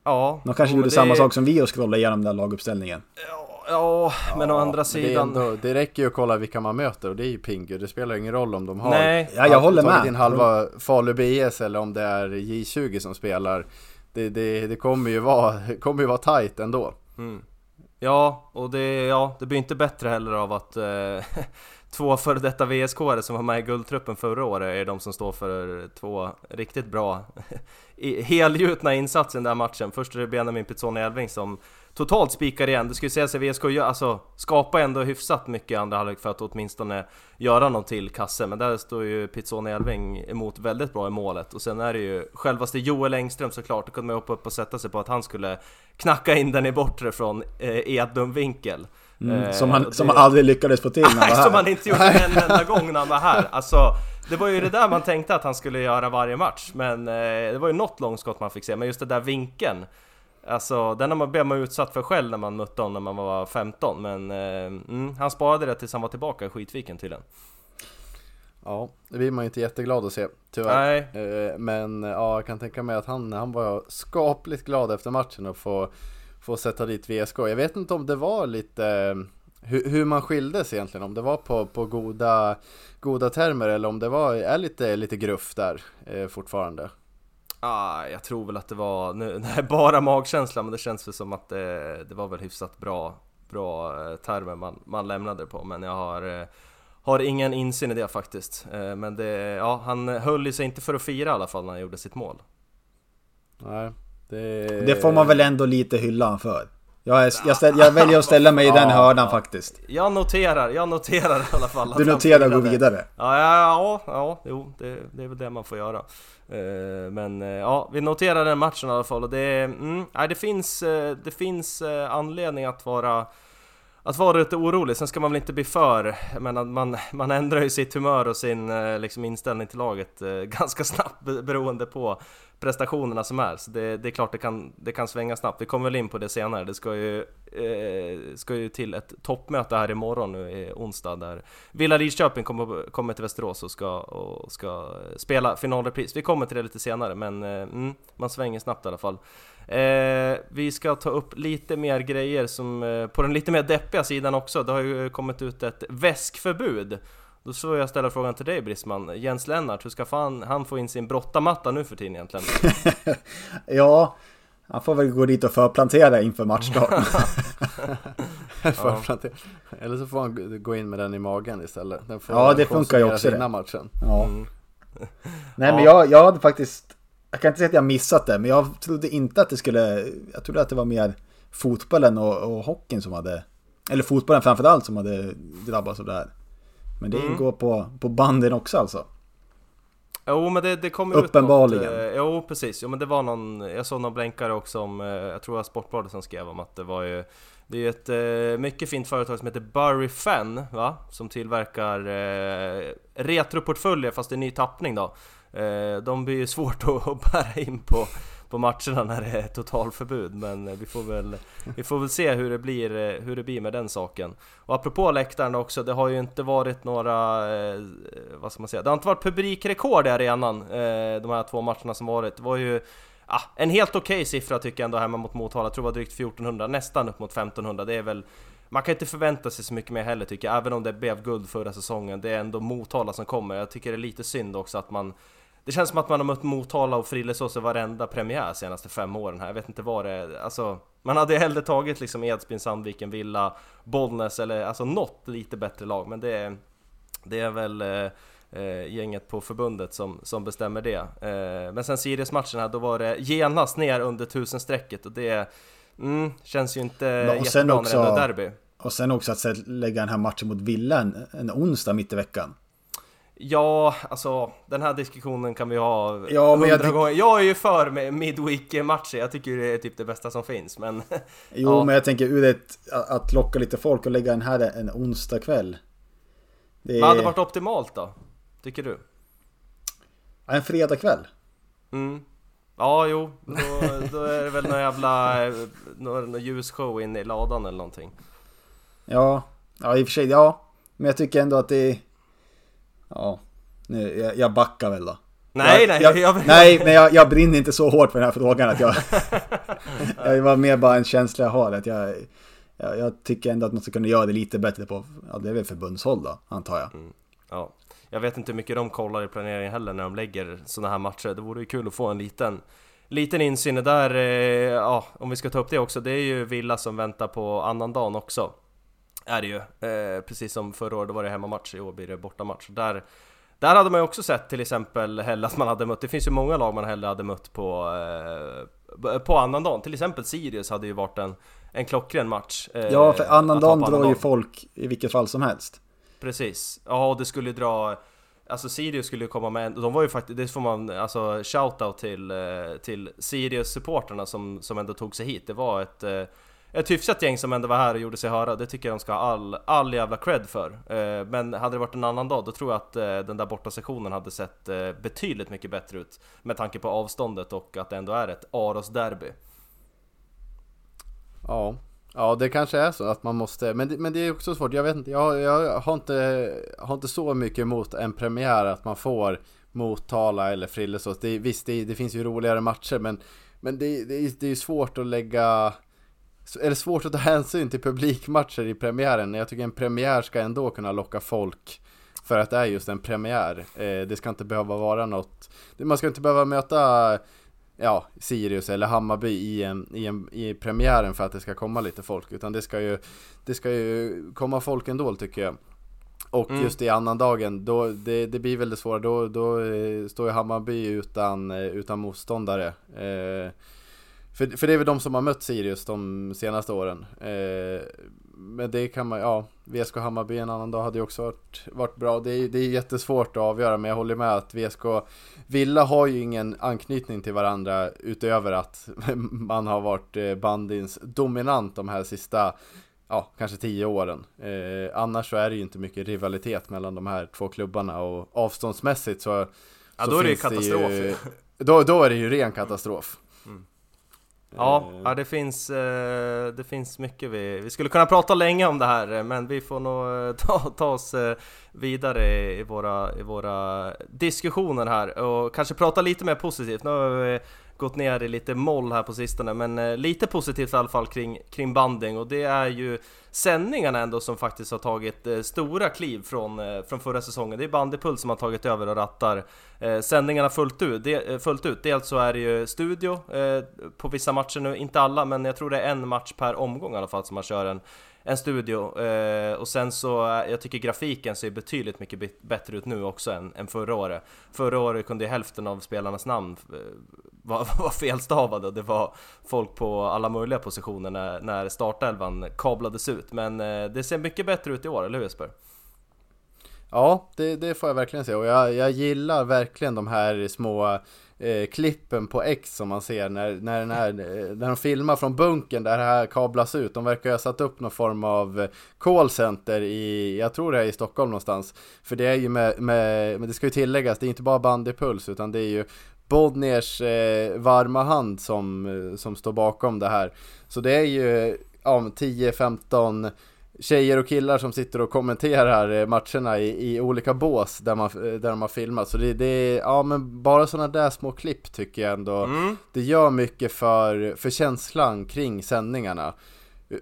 Ja, De kanske jo, gjorde men samma det- sak som vi och scrollade igenom den laguppställningen. Ja, ja, men å andra Men det, sidan... ändå, det räcker ju att kolla vilka man möter och det är ju Pingu. Det spelar ingen roll om de har Nej, Ja, jag håller med. in halva Falu BS eller om det är J20 som spelar. Det, det, det kommer ju vara, kommer ju vara tight ändå. Mm. Ja, och det, ja, det blir inte bättre heller av att eh, två före detta vsk som var med i guldtruppen förra året är de som står för två riktigt bra helgjutna insatser i den där matchen. Först är det Benjamin Pizzoni Elving som totalt spikar igen. Det skulle säga sig VSK alltså, skapar ändå hyfsat mycket i andra halvlek för att åtminstone göra någon till kasse. Men där står ju Pizzoni Elving emot väldigt bra i målet. Och sen är det ju självaste Joel Engström såklart. Då kunde man hoppa upp och sätta sig på att han skulle knacka in den i bortre från eh, Edlund vinkel. Mm, Eh, som, han, som det- han aldrig lyckades få till när han var som här. han inte gjorde en enda gång när han var här. Alltså, det var ju det där man tänkte att han skulle göra varje match. Men eh, det var ju något långskott man fick se. Men just det där vinkeln. Alltså, den man, blev man utsatt för själv när man mötte honom när man var 15. Men eh, mm, han sparade det tills han var tillbaka i skitviken tydligen. Ja, det blir man ju inte jätteglad att se, tyvärr. Nej. Eh, Men ja, jag kan tänka mig att han, han var skapligt glad efter matchen att få, få sätta dit VSK. Jag vet inte om det var lite eh, hur, hur man skildes egentligen, om det var på, på goda, goda termer eller om det var, är lite, lite gruff där eh, fortfarande. Ah, jag tror väl att det var, nu, det är bara magkänsla men det känns väl som att det, det var väl hyfsat bra, bra eh, termer man, man lämnade på men jag har, eh, har ingen insyn i det faktiskt. Eh, Men det, ja, han höll ju sig inte för att fira i alla fall när han gjorde sitt mål. Nej, det, Det får man väl ändå lite hylla han för. Jag, är, jag, ställ, jag väljer att ställa mig i den hörnan faktiskt. Jag noterar, jag noterar i alla fall Du noterar att gå firade. vidare. Ja, ja, ja, jo, det, det är väl det man får göra. Eh, Men eh, ja, vi noterar den matchen i alla fall och det, mm, nej, det finns, eh, det finns anledning att vara att vara lite orolig, sen ska man väl inte bli för, jag menar, man, man ändrar ju sitt humör och sin eh, liksom, inställning till laget eh, ganska snabbt beroende på prestationerna som är. Så det, det är klart det kan, det kan svänga snabbt, vi kommer väl in på det senare. Det ska ju, eh, ska ju till ett toppmöte här imorgon nu i onsdag där Villa Lidköping kommer, kommer till Västerås och ska, och ska spela finalrepris. Vi kommer till det lite senare men eh, mm, man svänger snabbt i alla fall. Eh, vi ska ta upp lite mer grejer som, eh, på den lite mer deppiga sidan också. Det har ju kommit ut ett väskförbud. Då så jag ställa frågan till dig Brisman. Jens Lennart, hur ska fan han få in sin brottamatta nu för tiden egentligen? Ja, han får väl gå dit och förplantera inför matchstart. Förplantera. Eller så får han gå- in med den i magen istället. Den får Ja, det funkar ju också det. matchen. Ja. Mm. Nej men Ja. jag, jag hade faktiskt, jag kan inte säga att jag missat det, men jag trodde inte att det skulle, jag trodde att det var mer fotbollen och, och hockeyn som hade, eller fotbollen framförallt som hade drabbats av det här. Men det Mm. ingår på, på banden också alltså. Jo men det, det kom Uppenbarligen. ut eh, Jo precis, jo men det var någon, jag såg någon blänkare också om, eh, jag tror det var Sportbladet som skrev om att det var ju Det är ju ett eh, mycket fint företag som heter Burry Fan, va? Som tillverkar eh, retroportföljer fast i ny tappning då Eh, de blir ju svårt att, bära in på, på matcherna när det är totalförbud Men eh, vi får väl, vi får väl se hur det blir, eh, hur det blir med den saken Och apropå läktaren också, det har ju inte varit några, vad ska man säga, det har inte varit publikrekord i arenan de här två matcherna som varit. Det var ju ah, en helt okej siffra tycker jag ändå hemma mot Motala, jag tror det var drygt 1400, nästan upp mot 1500. Det är väl, man kan inte förvänta sig så mycket mer heller tycker jag, även om det blev guld förra säsongen. Det är ändå Motala som kommer. Jag tycker det är lite synd också att man det känns som att man har mött Motala och Frillesås i varenda premiär senaste fem åren här. Jag vet inte vad det är, alltså Man hade hellre tagit liksom Edsbyn, Sandviken, Villa, Bollnäs eller alltså något lite bättre lag. Men det är, det är väl eh, eh, gänget på förbundet som, som bestämmer det. Eh, men sen Sirius-matchen här, då var det genast ner under tusenstrecket och det mm, känns ju inte Ja, och sen jättebra också- när det är derby. Och sen också att lägga den här matchen mot Villa en, en onsdag mitt i veckan. Ja, alltså den här diskussionen kan vi ha Ja, men jag gånger. Jag är ju för midweek-matcher, jag tycker det är typ det bästa som finns, men... Jo, Ja. men jag tänker ur ett, att locka lite folk och lägga den här en onsdag kväll. Det Vad hade varit optimalt då? Tycker du? en fredag kväll. Mm. Ja, jo, då, då är det väl någon jävla någon, någon ljusshow inne i ladan eller någonting. Ja, ja i och för sig, ja. Men jag tycker ändå att det är... Ja, nu, jag, jag backar väl då. Nej, jag, nej, jag, jag, nej, men jag, jag brinner inte så hårt för den här frågan att jag... jag var mer bara en känsla jag har att jag, jag... Tycker ändå att man ska kunna göra det lite bättre på... Ja, det är väl förbundshåll då, antar jag. Ja, jag vet inte hur mycket de kollar i planeringen heller när de lägger såna här matcher. Det vore ju kul att få en liten, liten insyn. Där, eh, ja, om vi ska ta upp det också, det är ju Villa som väntar på annandagen också. Är det ju. Eh, precis som förra året, då var det hemmamatch, i år blir det bortamatch. Där, där hade man ju också sett till exempel hellre att man hade mött, det finns ju många lag man hellre hade mött på, eh, på annandagen. Till exempel Sirius hade ju varit en, en klockren match. eh, Ja, för annandagen drar ju annandagen. folk i vilket fall som helst. Precis, ja och det skulle ju dra Alltså Sirius skulle ju komma med, en- de var ju faktiskt, det får man, alltså shoutout till, eh, till Sirius-supporterna som, som ändå tog sig hit Det var ett, eh, ett hyfsat gäng som ändå var här och gjorde sig höra, det tycker jag de ska ha all, all jävla cred för. Eh, men hade det varit en annan dag, då tror jag att eh, den där borta sektionen hade sett eh, betydligt mycket bättre ut Med tanke på avståndet och att det ändå är ett Aros-derby. Ja, ja det kanske är så att man måste, men det, men det är också svårt, jag vet inte, jag, jag har, inte, har inte så mycket emot en premiär att man får Motala eller Frillesås. Det, visst, det, det finns ju roligare matcher men, men det, det, det är ju svårt att lägga eller svårt att ta hänsyn till publikmatcher i premiären. Jag tycker en premiär ska ändå kunna locka folk för att det är just en premiär. Eh, det ska inte behöva vara något, man ska inte behöva möta ja, Sirius eller Hammarby i, en, i, en, i premiären för att det ska komma lite folk. Utan det ska ju, det ska ju komma folk ändå tycker jag. Och Mm. just i annandagen, då, det, det blir väldigt svårt. Då, då eh, står ju Hammarby utan, eh, utan motståndare. Eh, för, för det är väl de som har mött Sirius de senaste åren. Eh, men det kan man, ja, VSK Hammarby en annan dag hade ju också varit, varit bra. Det är, det är jättesvårt att avgöra, men jag håller med att VSK Villa har ju ingen anknytning till varandra utöver att man har varit eh, bandins dominant de här sista, ja, kanske tio åren. Eh, annars så är det ju inte mycket rivalitet mellan de här två klubbarna och avståndsmässigt så Ja så då är det ju katastrof ju. då, då är det ju ren katastrof. Ja, Eh, ja det, finns, eh, det finns mycket vi... Vi skulle kunna prata länge om det här eh, men vi får nog ta, ta oss vidare i i våra, i våra diskussioner här och kanske prata lite mer positivt. Nu har vi gått ner i lite moll här på sistone men eh, lite positivt i alla fall kring, kring banding och det är ju sändningarna ändå som faktiskt har tagit eh, stora kliv från, eh, från förra säsongen. Det är Bandypuls som har tagit över och rattar eh, sändningarna fullt ut. De, eh, fullt ut. Dels så är det ju studio eh, på vissa matcher nu, inte alla men jag tror det är en match per omgång i alla fall som man kör en, en studio. Eh, och sen så, eh, jag tycker grafiken ser betydligt mycket bättre ut nu också än, än förra året. Förra året kunde ju hälften av spelarnas namn eh, var, var felstavade och det var folk på alla möjliga positioner när, när startelvan kablades ut. Men eh, det ser mycket bättre ut i år, eller hur Jesper? Ja, det, det får jag verkligen säga och jag, jag gillar verkligen de här små eh, klippen på X som man ser när, när, den här, eh, när de filmar från bunkern där det här kablas ut. De verkar ha satt upp någon form av callcenter i, jag tror det är i Stockholm någonstans. För det är ju med, med men det ska ju tilläggas, det är inte bara bandypuls utan det är ju Bodners eh, varma hand som, eh, som står bakom det här. Så det är ju ja, 10-15 tjejer och killar som sitter och kommenterar eh, matcherna i, i olika bås där, man, eh, där de har filmat. Så det, är, ja men bara sådana där små klipp tycker jag ändå, Mm. det gör mycket för, för känslan kring sändningarna.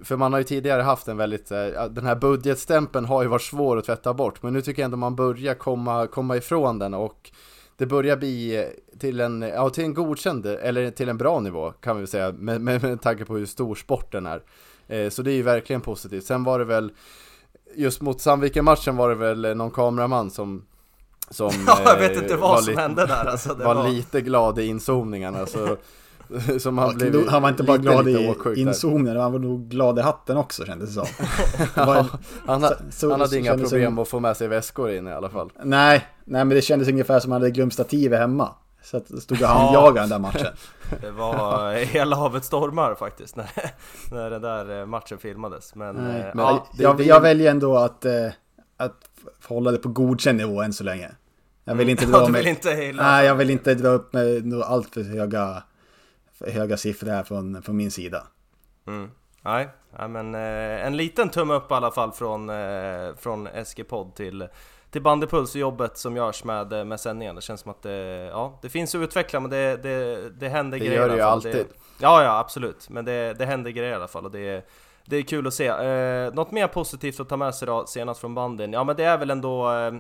För man har ju tidigare haft en väldigt, den här budgetstämpeln har ju varit svår att tvätta bort, men nu tycker jag ändå man börjar komma, komma ifrån den och det börjar bli till en, ja, till en godkänd, eller till en bra nivå kan vi säga, med, med, med tanke på hur stor sporten är. Eh, så det är ju verkligen positivt. Sen var det väl, just mot Sandviken-matchen var det väl någon kameraman som som Ja, jag eh, vet inte var vad som lite- hände där alltså. Det var, var, lite glad i inzoomningarna så Som han, Ja, blev han var inte bara lite, glad lite i inzoomningen, han var nog glad i hatten också kändes det som. Ja, han, ha, så- han hade så inga problem som- att få med sig väskor in i alla fall. Nej, nej men det kändes ungefär som att han hade glömt stativet hemma. Så att det stod och Ja. handjagade den där matchen. Det var hela havet stormar faktiskt när, när den där eh, matchen filmades. Men, Nej, eh, men ja, det- jag, det- jag väljer ändå att, eh, att hålla det på godkänd nivå än så länge. Jag vill inte ja, dra du med... inte. Nej, jag vill inte dra upp med några allt för höga, för höga siffror här från, från min sida. Mm. Nej, nej, men eh, en liten tumme upp i alla fall från, eh, från SG-podd till, till Bandypuls och jobbet som görs med, eh, med sändningen. Det känns som att det, ja, det finns att utveckla men det, det, det händer Det grejer gör det ju alltid. Det, ja, ja absolut. Men det, det händer grejer i alla fall och det är, det är kul att se. Eh, något mer positivt att ta med sig då, senast från bandyn? Ja men det är väl ändå eh,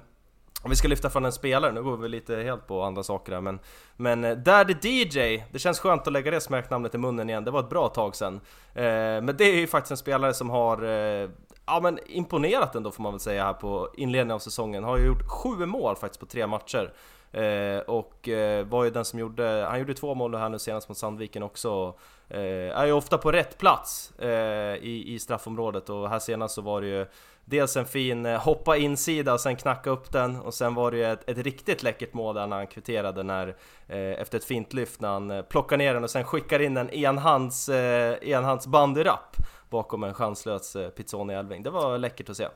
om vi ska lyfta fram en spelare, nu går vi lite helt på andra saker här men Men eh, Daddy DJ, det känns skönt att lägga det smeknamnet i munnen igen, det var ett bra tag sedan eh, Men det är ju faktiskt en spelare som har eh, Ja men imponerat ändå får man väl säga här på inledningen av säsongen, har ju gjort sju mål faktiskt på tre matcher. Eh, Och eh, var ju den som gjorde, han gjorde två mål här nu senast mot Sandviken också. Eh, Är ju ofta på rätt plats eh, i, i straffområdet. Och här senast så var det ju Dels en fin eh, hoppa insida och sen knacka upp den. Och sen var det ju ett, ett riktigt läckert mål där när han kvitterade när eh, Efter ett fint lyft när han eh, plockar ner den och sen skickar in en enhands, eh, enhands bandyrapp Bakom en chanslös eh, Pizzoni Elving, det var läckert att se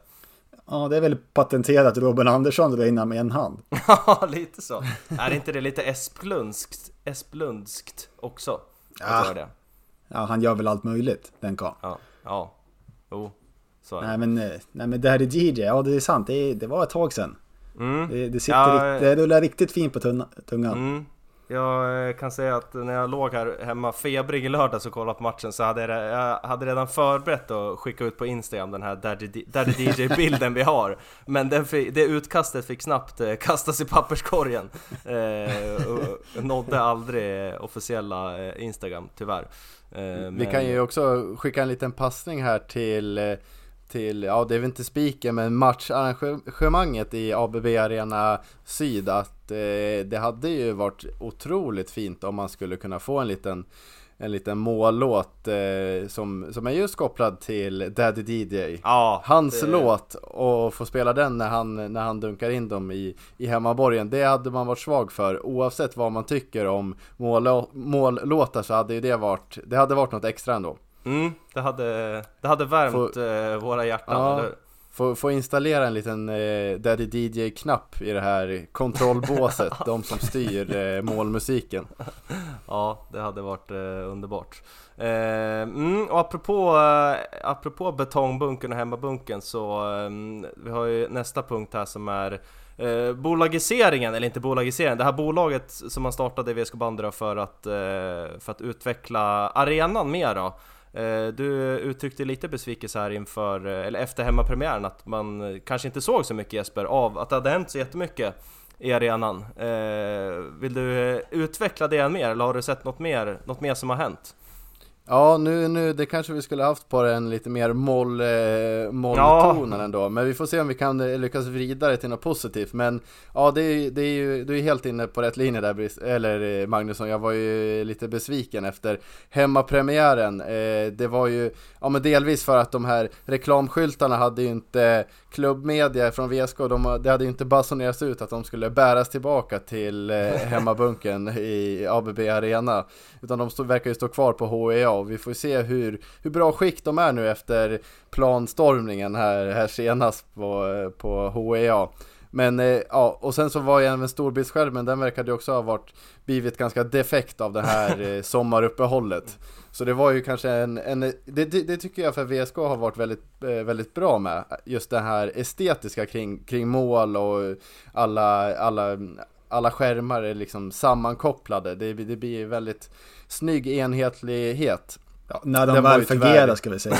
Ja, det är väl patenterat Robin Andersson in med en hand. Ja, lite så. Är inte det lite esplundskt, esplundskt också? Ja. Ja, han gör väl allt möjligt, den karln. Ja, ja. Jo, så är det. Nej men, eh, nej men det här är DJ, ja det är sant, det, det var ett tag sedan. Mm. Det, det, sitter Ja, det rullar riktigt fint på tunna, tungan. Mm. Jag eh, kan säga att när jag låg här hemma febrig i lördags och kollade på matchen så hade jag, jag hade redan förberett att skicka ut på Instagram den här Daddy, Daddy DJ-bilden vi har. Men den, fi- det utkastet fick snabbt eh, kastas i papperskorgen. Eh, och nådde aldrig officiella eh, Instagram tyvärr. Eh, Vi men- kan ju också skicka en liten passning här till eh, till, ja det är väl inte spiken men matcharrangemanget i ABB Arena Syd att eh, det hade ju varit otroligt fint om man skulle kunna få en liten en liten mållåt eh, som, som är just kopplad till Daddy DJ Ja, Hans det- låt och få spela den när han, när han dunkar in dem i, i hemmaborgen Det hade man varit svag för. Oavsett vad man tycker om mål, mållåtar så hade ju det varit Det hade varit något extra ändå Mm, det hade, det hade värmt Får- eh, våra hjärtan, Ja. eller hur? Få, få installera en liten eh, Daddy DJ-knapp i det här kontrollbåset, de som styr eh, målmusiken. Ja, det hade varit eh, underbart. Eh, mm, och apropå, eh, apropå betongbunkern och hemmabunken så eh, vi har ju nästa punkt här som är eh, bolagiseringen, eller inte bolagiseringen, det här bolaget som man startade i VSK Bandy då för att, eh, för att utveckla arenan mer då. Eh, du uttryckte lite besvikelse här inför, eh, eller efter hemmapremiären att man eh, kanske inte såg så mycket Jesper av att det hade hänt så jättemycket i arenan. Vill du utveckla det än mer eller har du sett något mer, något mer som har hänt? Ja, nu, nu, det kanske vi skulle haft på en lite mer moll, eh, molltonen ändå. Men vi får se om vi kan eh, lyckas vrida det till något positivt. Men ja, det är, det är ju, du är helt inne på rätt linje där, eller eh, Magnusson. Jag var ju lite besviken efter hemmapremiären. Eh, det var ju, ja men delvis för att de här reklamskyltarna hade ju inte klubbmedia från VSK, de, det hade ju inte basunerats ut att de skulle bäras tillbaka till eh, hemmabunken i ABB Arena. Utan de stod, verkar ju stå kvar på HEA och vi får se hur, hur bra skick de är nu efter planstormningen här, här senast på, eh, på HEA. Men eh, ja, och sen så var ju även storbildsskärmen, den verkade ju också ha varit blivit ganska defekt av det här eh, sommaruppehållet. Så det var ju kanske en, en det, det, det tycker jag för VSK har varit väldigt, eh, väldigt bra med. Just det här estetiska kring, kring mål och alla, alla, alla skärmar är liksom sammankopplade. Det, det blir väldigt snygg enhetlighet. Ja, när de väl fungerar ska vi säga.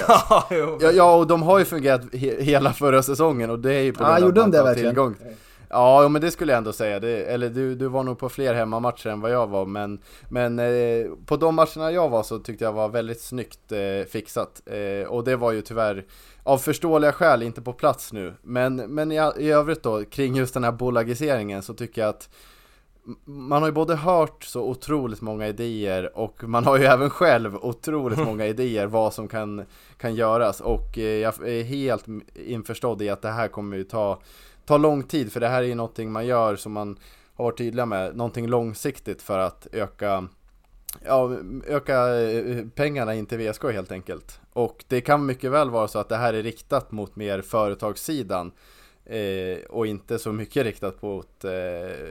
Ja, och de har ju fungerat he hela förra säsongen och det är ju på grund av gjorde att man har tillgång Ja, men det skulle jag ändå säga. Det, eller du, du var nog på fler hemmamatcher än vad jag var. Men, men eh, på de matcherna jag var så tyckte jag var väldigt snyggt eh, fixat. Eh, och det var ju tyvärr av förståeliga skäl inte på plats nu. Men, men i, i övrigt då, kring just den här bolagiseringen så tycker jag att man har ju både hört så otroligt många idéer och man har ju även själv otroligt många idéer vad som kan, kan göras och eh, jag är helt införstådd i att det här kommer ju ta, ta lång tid för det här är ju någonting man gör som man har varit tydliga med, någonting långsiktigt för att öka Ja, öka eh, pengarna in till VSK helt enkelt. Och det kan mycket väl vara så att det här är riktat mot mer företagssidan Eh, och inte så mycket riktat mot eh,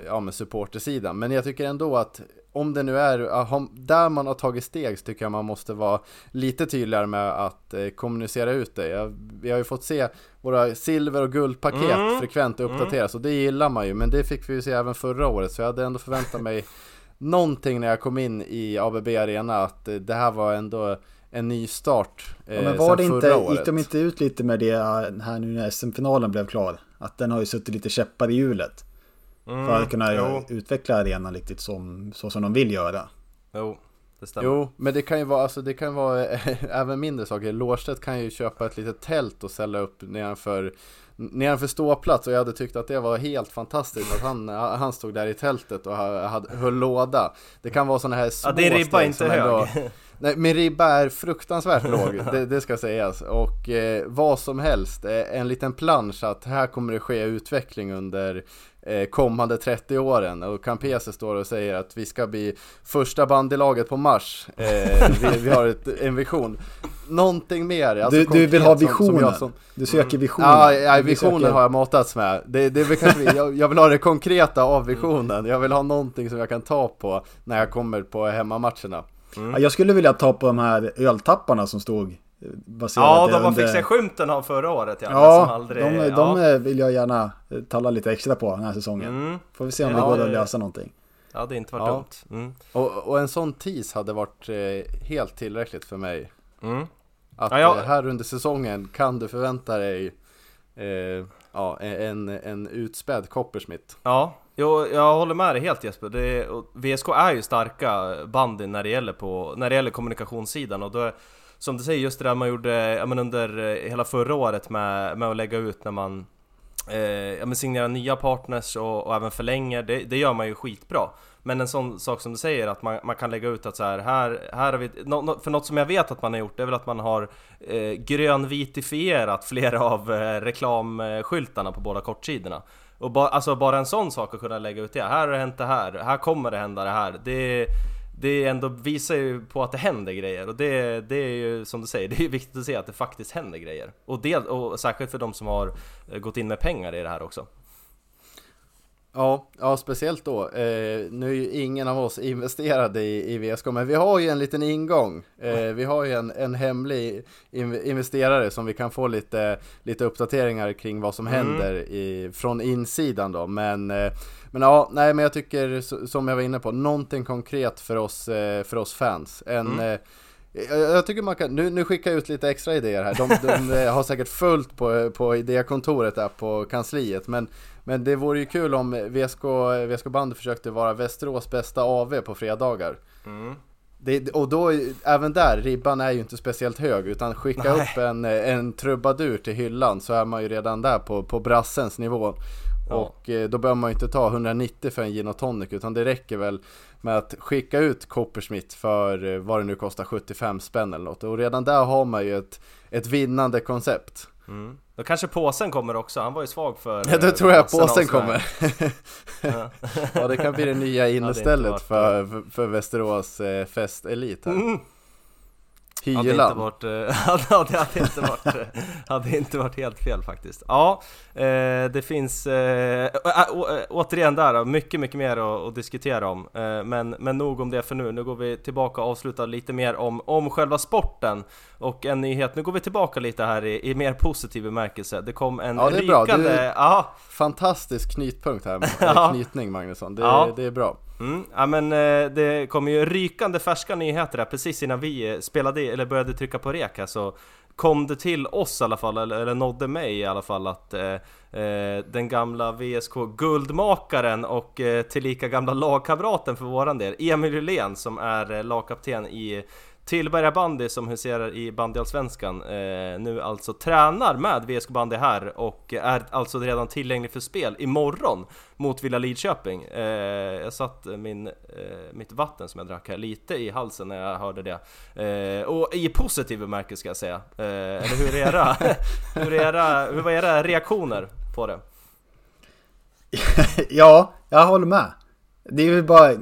ja, men supportersidan. Men jag tycker ändå att om det nu är där man har tagit steg så tycker jag man måste vara lite tydligare med att eh, kommunicera ut det. Jag, vi har ju fått se våra silver och guldpaket mm. frekvent uppdateras mm. och det gillar man ju. Men det fick vi ju se även förra året så jag hade ändå förväntat mig någonting när jag kom in i ABB Arena att eh, det här var ändå en ny start eh, ja, men var det inte, året. gick de inte ut lite med det här nu när SM-finalen blev klar? Att den har ju suttit lite käppar i hjulet. Mm, för att kunna jo. utveckla arenan riktigt som, så som de vill göra. Jo, det stämmer. Jo, men det kan ju vara, alltså det kan vara även mindre saker. Lårstedt kan ju köpa ett litet tält och ställa upp nedanför nedanför ståplats och jag hade tyckt att det var helt fantastiskt att han, han stod där i tältet och hade, höll låda. Det kan vara sådana här små Ja, ribba är inte hög. Ändå, Nej, min ribba är fruktansvärt låg, det, det, ska sägas. Och eh, vad som helst, eh, en liten plansch att här kommer det ske utveckling under eh, kommande 30 åren. Och Campese står och säger att vi ska bli första bandylaget på Mars. Eh, vi, vi, har ett, en vision. Någonting mer. Alltså du, du vill ha visionen? Som, som du söker visionen? Ja, ja visionen söker... har jag matats med. Det, det vi, jag, jag vill ha det konkreta av visionen. Jag vill ha någonting som jag kan ta på när jag kommer på hemmamatcherna. Mm. Jag skulle vilja ta på de här öltapparna som stod Ja, de man fick se skymten av förra året ja. Ja, aldrig, de, ja. de vill jag gärna eh, tala lite extra på den här säsongen. Mm. Får vi se om ja, det går att lösa någonting. Ja, det inte varit ja. dumt. Mm. Och, och, en sån tease hade varit eh, helt tillräckligt för mig. Mm. Att ja, eh, här under säsongen kan du förvänta dig eh, ja, en, en utspädd Coppersmith. Ja, Jo, jag håller med dig helt Jesper. Det, VSK är ju starka bandy när det gäller, på, när det gäller kommunikationssidan och då som du säger, just det där man gjorde ja, men under eh, hela förra året med, med att lägga ut när man eh, ja, men signerar nya partners och, och även förlänger, det, det, gör man ju skitbra. Men en sån sak som du säger, att man, man kan lägga ut att så här, här, här har vi... No, för något som jag vet att man har gjort, det är väl att man har eh, grönvitifierat flera av eh, reklamskyltarna på båda kortsidorna. Och ba, alltså bara en sån sak att kunna lägga ut det. Här har det hänt det här, här kommer det hända det här. Det, det ändå visar ju på att det händer grejer och det, det är ju som du säger, det är viktigt att se att det faktiskt händer grejer. Och, det, och särskilt för de som har eh, gått in med pengar i det här också. Ja, ja speciellt då. Eh, nu är ju ingen av oss investerade i, i VSK, men vi har ju en liten ingång. Eh, vi har ju en, en hemlig investerare som vi kan få lite, lite uppdateringar kring vad som mm. händer i, från insidan då. Men, eh, men ja, nej, men jag tycker som jag var inne på, någonting konkret för oss, eh, för oss fans. En, mm. Jag tycker man kan, nu, nu skickar jag ut lite extra idéer här. De, de har säkert fullt på, på idékontoret där på kansliet. Men men det vore ju kul om VSK, VSK bandy försökte vara Västerås bästa AV på fredagar. Mm. Det, och då, även där, ribban är ju inte speciellt hög utan skicka Nej. upp en, en trubadur till hyllan så är man ju redan där på, på brassens nivå. Ja. Och eh, då behöver man ju inte ta 190 för en gin och tonic utan det räcker väl med att skicka ut Coppersmith för eh, vad det nu kostar 75 spänn eller något. Och redan där har man ju ett, ett vinnande koncept. Mm. Då kanske påsen kommer också, han var ju svag för Ja, då tror jag påsen kommer ja. det kan bli det nya innestället ja, för, för, Västerås eh, Fest-elit här mm. Hyland. Hade inte varit, eh, hade, hade, inte varit, eh, hade inte varit helt fel faktiskt. Ja, eh, det finns återigen där mycket, mycket mer att, diskutera om. Men, men nog om det för nu. Nu går vi tillbaka och avslutar lite mer om, om själva sporten. Och en nyhet, nu går vi tillbaka lite här i, i mer positiv bemärkelse. Det kom en ja, det är rykande... Bra. Du, ja. Fantastisk knytpunkt här, ja. knytning Magnusson. Det, ja. det är bra. Mm, ja men eh, det kom ju rykande färska nyheter här. precis innan vi eh, spelade eller började trycka på rek här så kom det till oss i alla fall, eller, eller nådde mig i alla fall att eh, eh den gamla VSK guldmakaren och eh, tillika gamla lagkamraten för våran del, Emil Hylén som är eh, lagkapten i Tillberga Bandy som huserar i bandyallsvenskan eh, nu alltså tränar med VSK Bandy här och är alltså redan tillgänglig för spel imorgon mot Villa Lidköping. Eh, jag satt min, eh, mitt vatten som jag drack här lite i halsen när jag hörde det. Eh, och i positiv bemärkelse ska jag säga. Eh, eller hur är era, hur, är era, hur var era reaktioner på det? ja, jag håller med. Det är ju bara...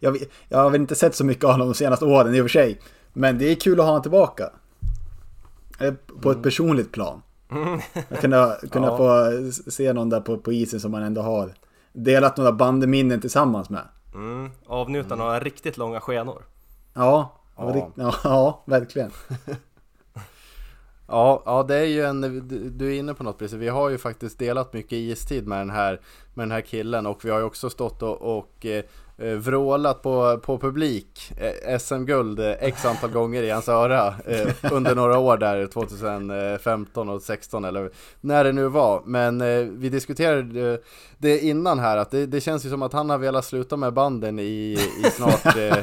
Jag, jag har väl inte sett så mycket av honom de senaste åren i och för sig. Men det är kul att ha honom tillbaka. Eh, På ett personligt plan. Att kunna, kunna Ja. få se någon där på, på isen som man ändå har delat några bandeminnen tillsammans med. Mm, avnjuta några riktigt långa skenor. Ja, Ja. ja. ja, verkligen. Ja, ja det är ju en, du- du är inne på något precis. Vi har ju faktiskt delat mycket istid med den här, med den här killen och vi har ju också stått och, och eh, eh, vrålat på, på publik eh, SM-guld eh, x antal gånger i hans öra eh, under några år där 2015 och 16 eller när det nu var. Men eh, vi diskuterade eh, det innan här att det, det känns ju som att han har velat sluta med banden i, i snart eh,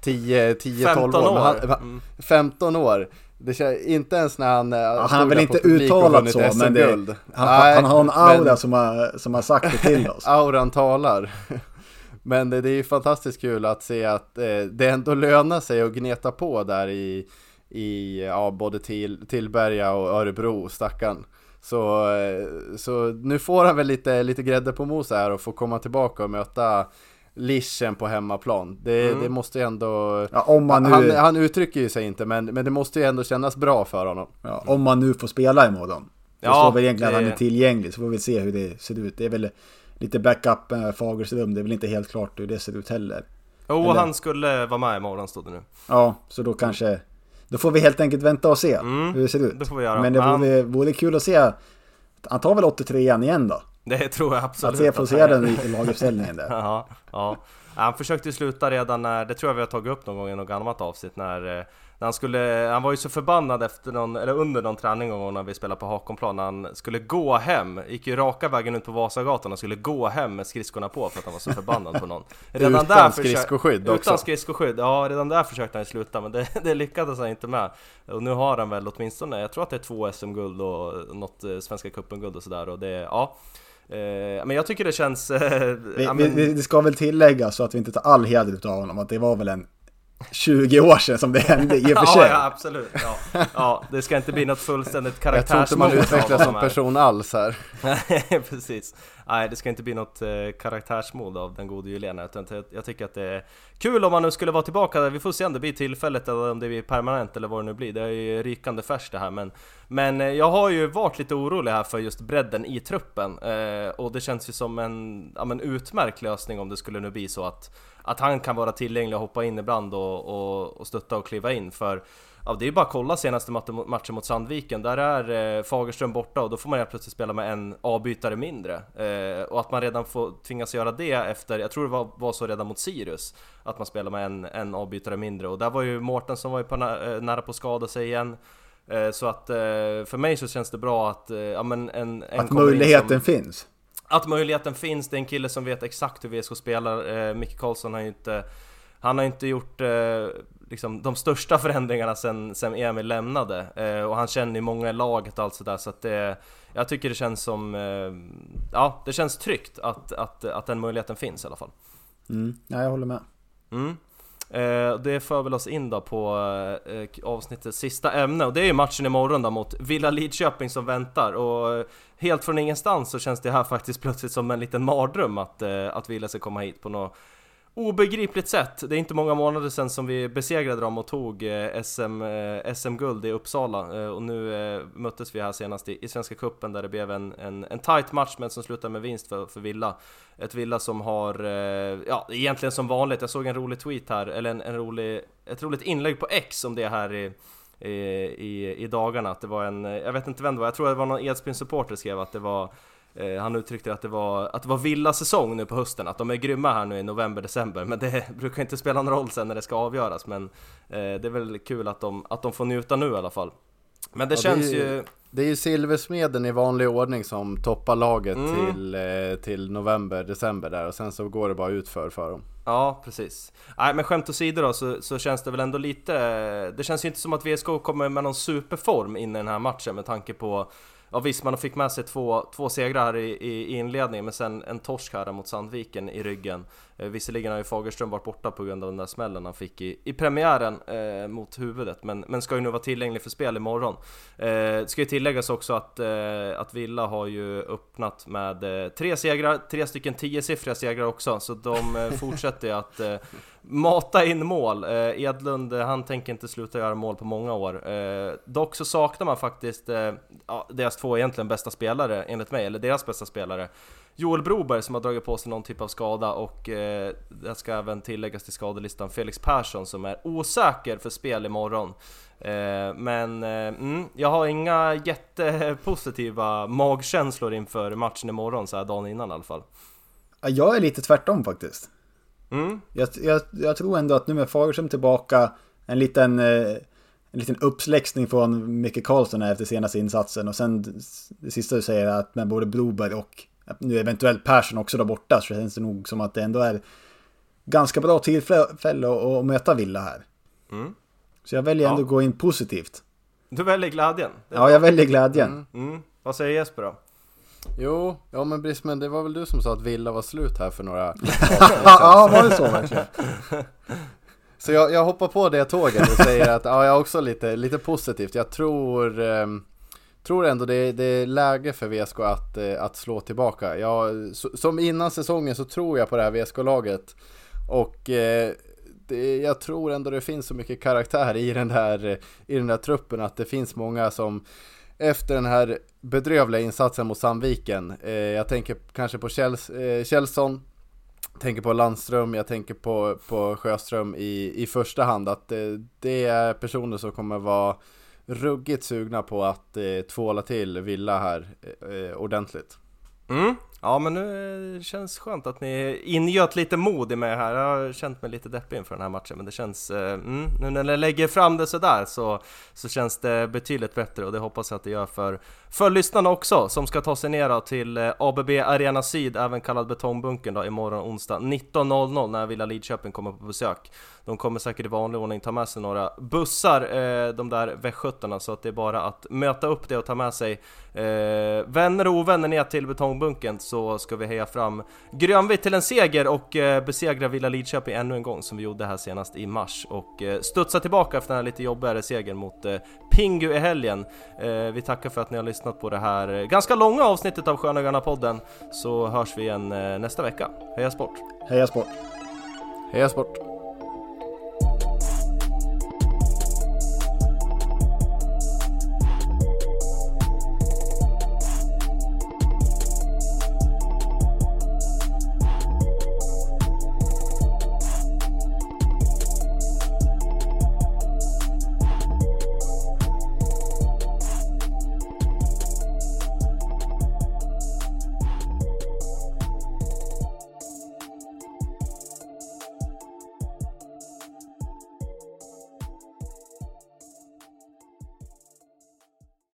10, 10 12 15 år. Men han, år! Mm. 15 år. Det känns, inte ens när han, ja, han har väl inte uttalat så, men det, han, han har en aura som, har, som har sagt det till oss. Auran talar. Men det, det är ju fantastiskt kul att se att eh, det ändå lönar sig att gneta på där i, i ja, både till, Tillberga och Örebro, stackarn. Så, eh, så nu får han väl lite, lite grädde på mos här och får komma tillbaka och möta Lischen på hemmaplan. Det, det måste ju ändå... Ja, om man nu, Han, han uttrycker ju sig inte men, men det måste ju ändå kännas bra för honom. ja, om man nu får spela imorgon. Det Ja, står väl egentligen att det- han är tillgänglig, så får vi se hur det ser ut. Det är väl lite backup med Fagerström, det är väl inte helt klart hur det ser ut heller. Jo, Eller- han skulle vara med imorgon stod det nu. Ja, så då kanske... Då får vi helt enkelt vänta och se Mm, hur det ser ut. det får vi göra. Men det vore, vore kul att se... Han tar väl 83 igen då? Det tror jag absolut. Att se, att se den i, laguppställningen där. Ja, ja. Han försökte sluta redan när, det tror jag vi har tagit upp någon gång i något gammalt avsnitt när, eh, när han skulle, han var ju så förbannad efter någon, eller under någon träning gång när vi spelade på Hakonplan när han skulle gå hem, gick ju raka vägen ut på Vasagatan och skulle gå hem med skridskorna på för att han var så förbannad på någon. Utan försö- skridskoskydd också. Utan skridskoskydd, ja redan där försökte han ju sluta men det, det lyckades han inte med. Och nu har han väl åtminstone, jag tror att det är två SM-guld och något eh, Svenska cupen-guld och sådär och det, ja. Eh, men jag tycker det känns... Eh, Vi, ja, men- vi, det ska väl tilläggas så att vi inte tar all heder utav honom att det var väl en 20 år sedan som det hände i och för sig. Ja, ja absolut. Ja. ja, det ska inte bli något fullständigt Jag tror inte man karaktärsmord av utvecklas som person alls här. Nej, precis. Nej, det ska inte bli något eh, karaktärsmod av den gode utan jag, jag tycker att det är kul om man nu skulle vara tillbaka där. Vi får se om det blir tillfället eller om det blir permanent eller vad det nu blir. Det är ju rykande färskt det här, men, men eh, jag har ju varit lite orolig här för just bredden i truppen eh, och det känns ju som en, ja, men utmärkt lösning om det skulle nu bli så att att han kan vara tillgänglig och hoppa in ibland och, och, och stötta och kliva in för Ja, det är ju bara att kolla senaste matchen mot Sandviken, där är eh, Fagerström borta och då får man helt plötsligt spela med en avbytare mindre. Eh, och att man redan får tvingas göra det efter, jag tror det var, var så redan mot Sirius, att man spelar med en, en avbytare mindre. Och där var ju Mårten som var ju på, eh, nära på att skada sig igen. Eh, så att eh, för mig så känns det bra att, eh, ja men en, en Att möjligheten som, finns. att möjligheten finns, det är en kille som vet exakt hur VSK spelar. Micke Karlsson har ju inte, han har inte gjort liksom, de största förändringarna sen, sen Emil lämnade. Eh, och han känner ju många i laget och allt sådär så att det, jag tycker det känns som, eh, ja det känns tryggt att, att, att den möjligheten finns i alla fall. Mm. Ja, jag håller med. Mm. Eh, det för väl oss in då på eh, avsnittets sista ämne. Och det är ju matchen imorgon då mot Villa Lidköping som väntar. Och eh, helt från ingenstans så känns det här faktiskt plötsligt som en liten mardröm att, eh, att Villa ska komma hit på något obegripligt sätt. Det är inte många månader sedan som vi besegrade dem och tog eh, SM, eh, SM-guld i Uppsala eh, och nu möttes vi här senast i, i Svenska Cupen där det blev en, en, en tight match men som slutade med vinst för, för Villa. Ett Villa som har, ja egentligen som vanligt, jag såg en rolig tweet här, eller en, en rolig, ett roligt inlägg på X om det här i i, i, i dagarna att det var en, jag vet inte vem det var, jag tror det var någon Edsbyn supporter skrev att det var han uttryckte att det var, att det var villa säsong nu på hösten, att de är grymma här nu i november, december Men det brukar inte spela någon roll sen när det ska avgöras Men eh, det är väl kul att de, att de får njuta nu i alla fall Men det Ja, det känns är- ju det är ju Silversmeden i vanlig ordning som toppar laget Mm. till, eh, till november, december där och sen så går det bara utför för dem. Ja, precis. Nej, men skämt åsido då så, så känns det väl ändå lite... Det känns ju inte som att VSK kommer med någon superform in i den här matchen med tanke på... Ja visst, man fick med sig två, två segrar här i, i, i inledningen men sen en torsk här mot Sandviken i ryggen. Eh, visserligen har ju Fagerström varit borta på grund av den där smällen han fick i, i premiären eh, mot huvudet men, men ska ju nu vara tillgänglig för spel imorgon. Eh, ska ju tilläggas också att, eh, att Villa har ju öppnat med eh, tre segrar, tre stycken tiosiffriga segrar också så de eh, fortsätter ju att eh, mata in mål. Edlund, han tänker inte sluta göra mål på många år. Dock så saknar man faktiskt ja, deras två egentligen bästa spelare, enligt mig, eller deras bästa spelare. Joel Broberg som har dragit på sig någon typ av skada och eh, det ska även tilläggas till skadelistan Felix Persson som är osäker för spel imorgon. Eh, men eh, mm, jag har inga jättepositiva magkänslor inför matchen imorgon så här dagen innan i alla fall. Ja, Jag är lite tvärtom faktiskt. Mm, Jag, jag, jag tror ändå att nu med Fagerström tillbaka, en liten, en liten uppsläxning från Micke Karlsson efter senaste insatsen och sen det sista du säger att med både Broberg och nu eventuellt Persson också där borta så känns det nog som att det ändå är ganska bra tillfälle att, att möta Villa här. mm. Så jag väljer ändå Ja. att gå in positivt. Du väljer är Ja, jag väljer glädjen. Mm. Vad säger Jesper då? Jo, ja men Brisman, det var väl du som sa att Villa var slut här för några ja, var det så verkligen? Så jag, jag hoppar på det tåget och säger att ja, jag är också lite, lite positivt. Jag tror, ehm, tror ändå det, det är läge för VSK att, eh, att slå tillbaka. Jag, som innan säsongen så tror jag på det här VSK-laget. Och eh, det, jag tror ändå det finns så mycket karaktär i den, där, i den där truppen att det finns många som efter den här bedrövliga insatsen mot Sandviken. Eh, jag tänker kanske på Kjells, eh, Kjellson, tänker på Landström, jag tänker på, på Sjöström i, i första hand. Att det, det är personer som kommer vara ruggigt sugna på att eh, tvåla till Villa här eh, eh ordentligt. Mm. Ja men nu eh, känns skönt att ni ingöt lite mod i mig här. Jag har känt mig lite deppig inför den här matchen men det känns... Eh, mm, nu när ni lägger fram det sådär så, så känns det betydligt bättre och det hoppas jag att det gör för, för lyssnarna också som ska ta sig ner till eh, ABB Arena Syd, även kallad Betongbunkern då imorgon onsdag 19.00 när Villa Lidköping kommer på besök. De kommer säkert i vanlig ordning ta med sig några bussar, eh, de där västgötarna, så att det är bara att möta upp det och ta med sig eh, vänner och ovänner ner till betongbunkern så ska vi heja fram grönvitt till en seger och eh, besegra Villa Lidköping ännu en gång som vi gjorde här senast i mars och eh, studsa tillbaka efter den här lite jobbigare segern mot eh, Pingu i helgen. Vi tackar för att ni har lyssnat på det här ganska långa avsnittet av Sköna podden så hörs vi igen nästa vecka. Heja sport! Heja sport! Heja sport!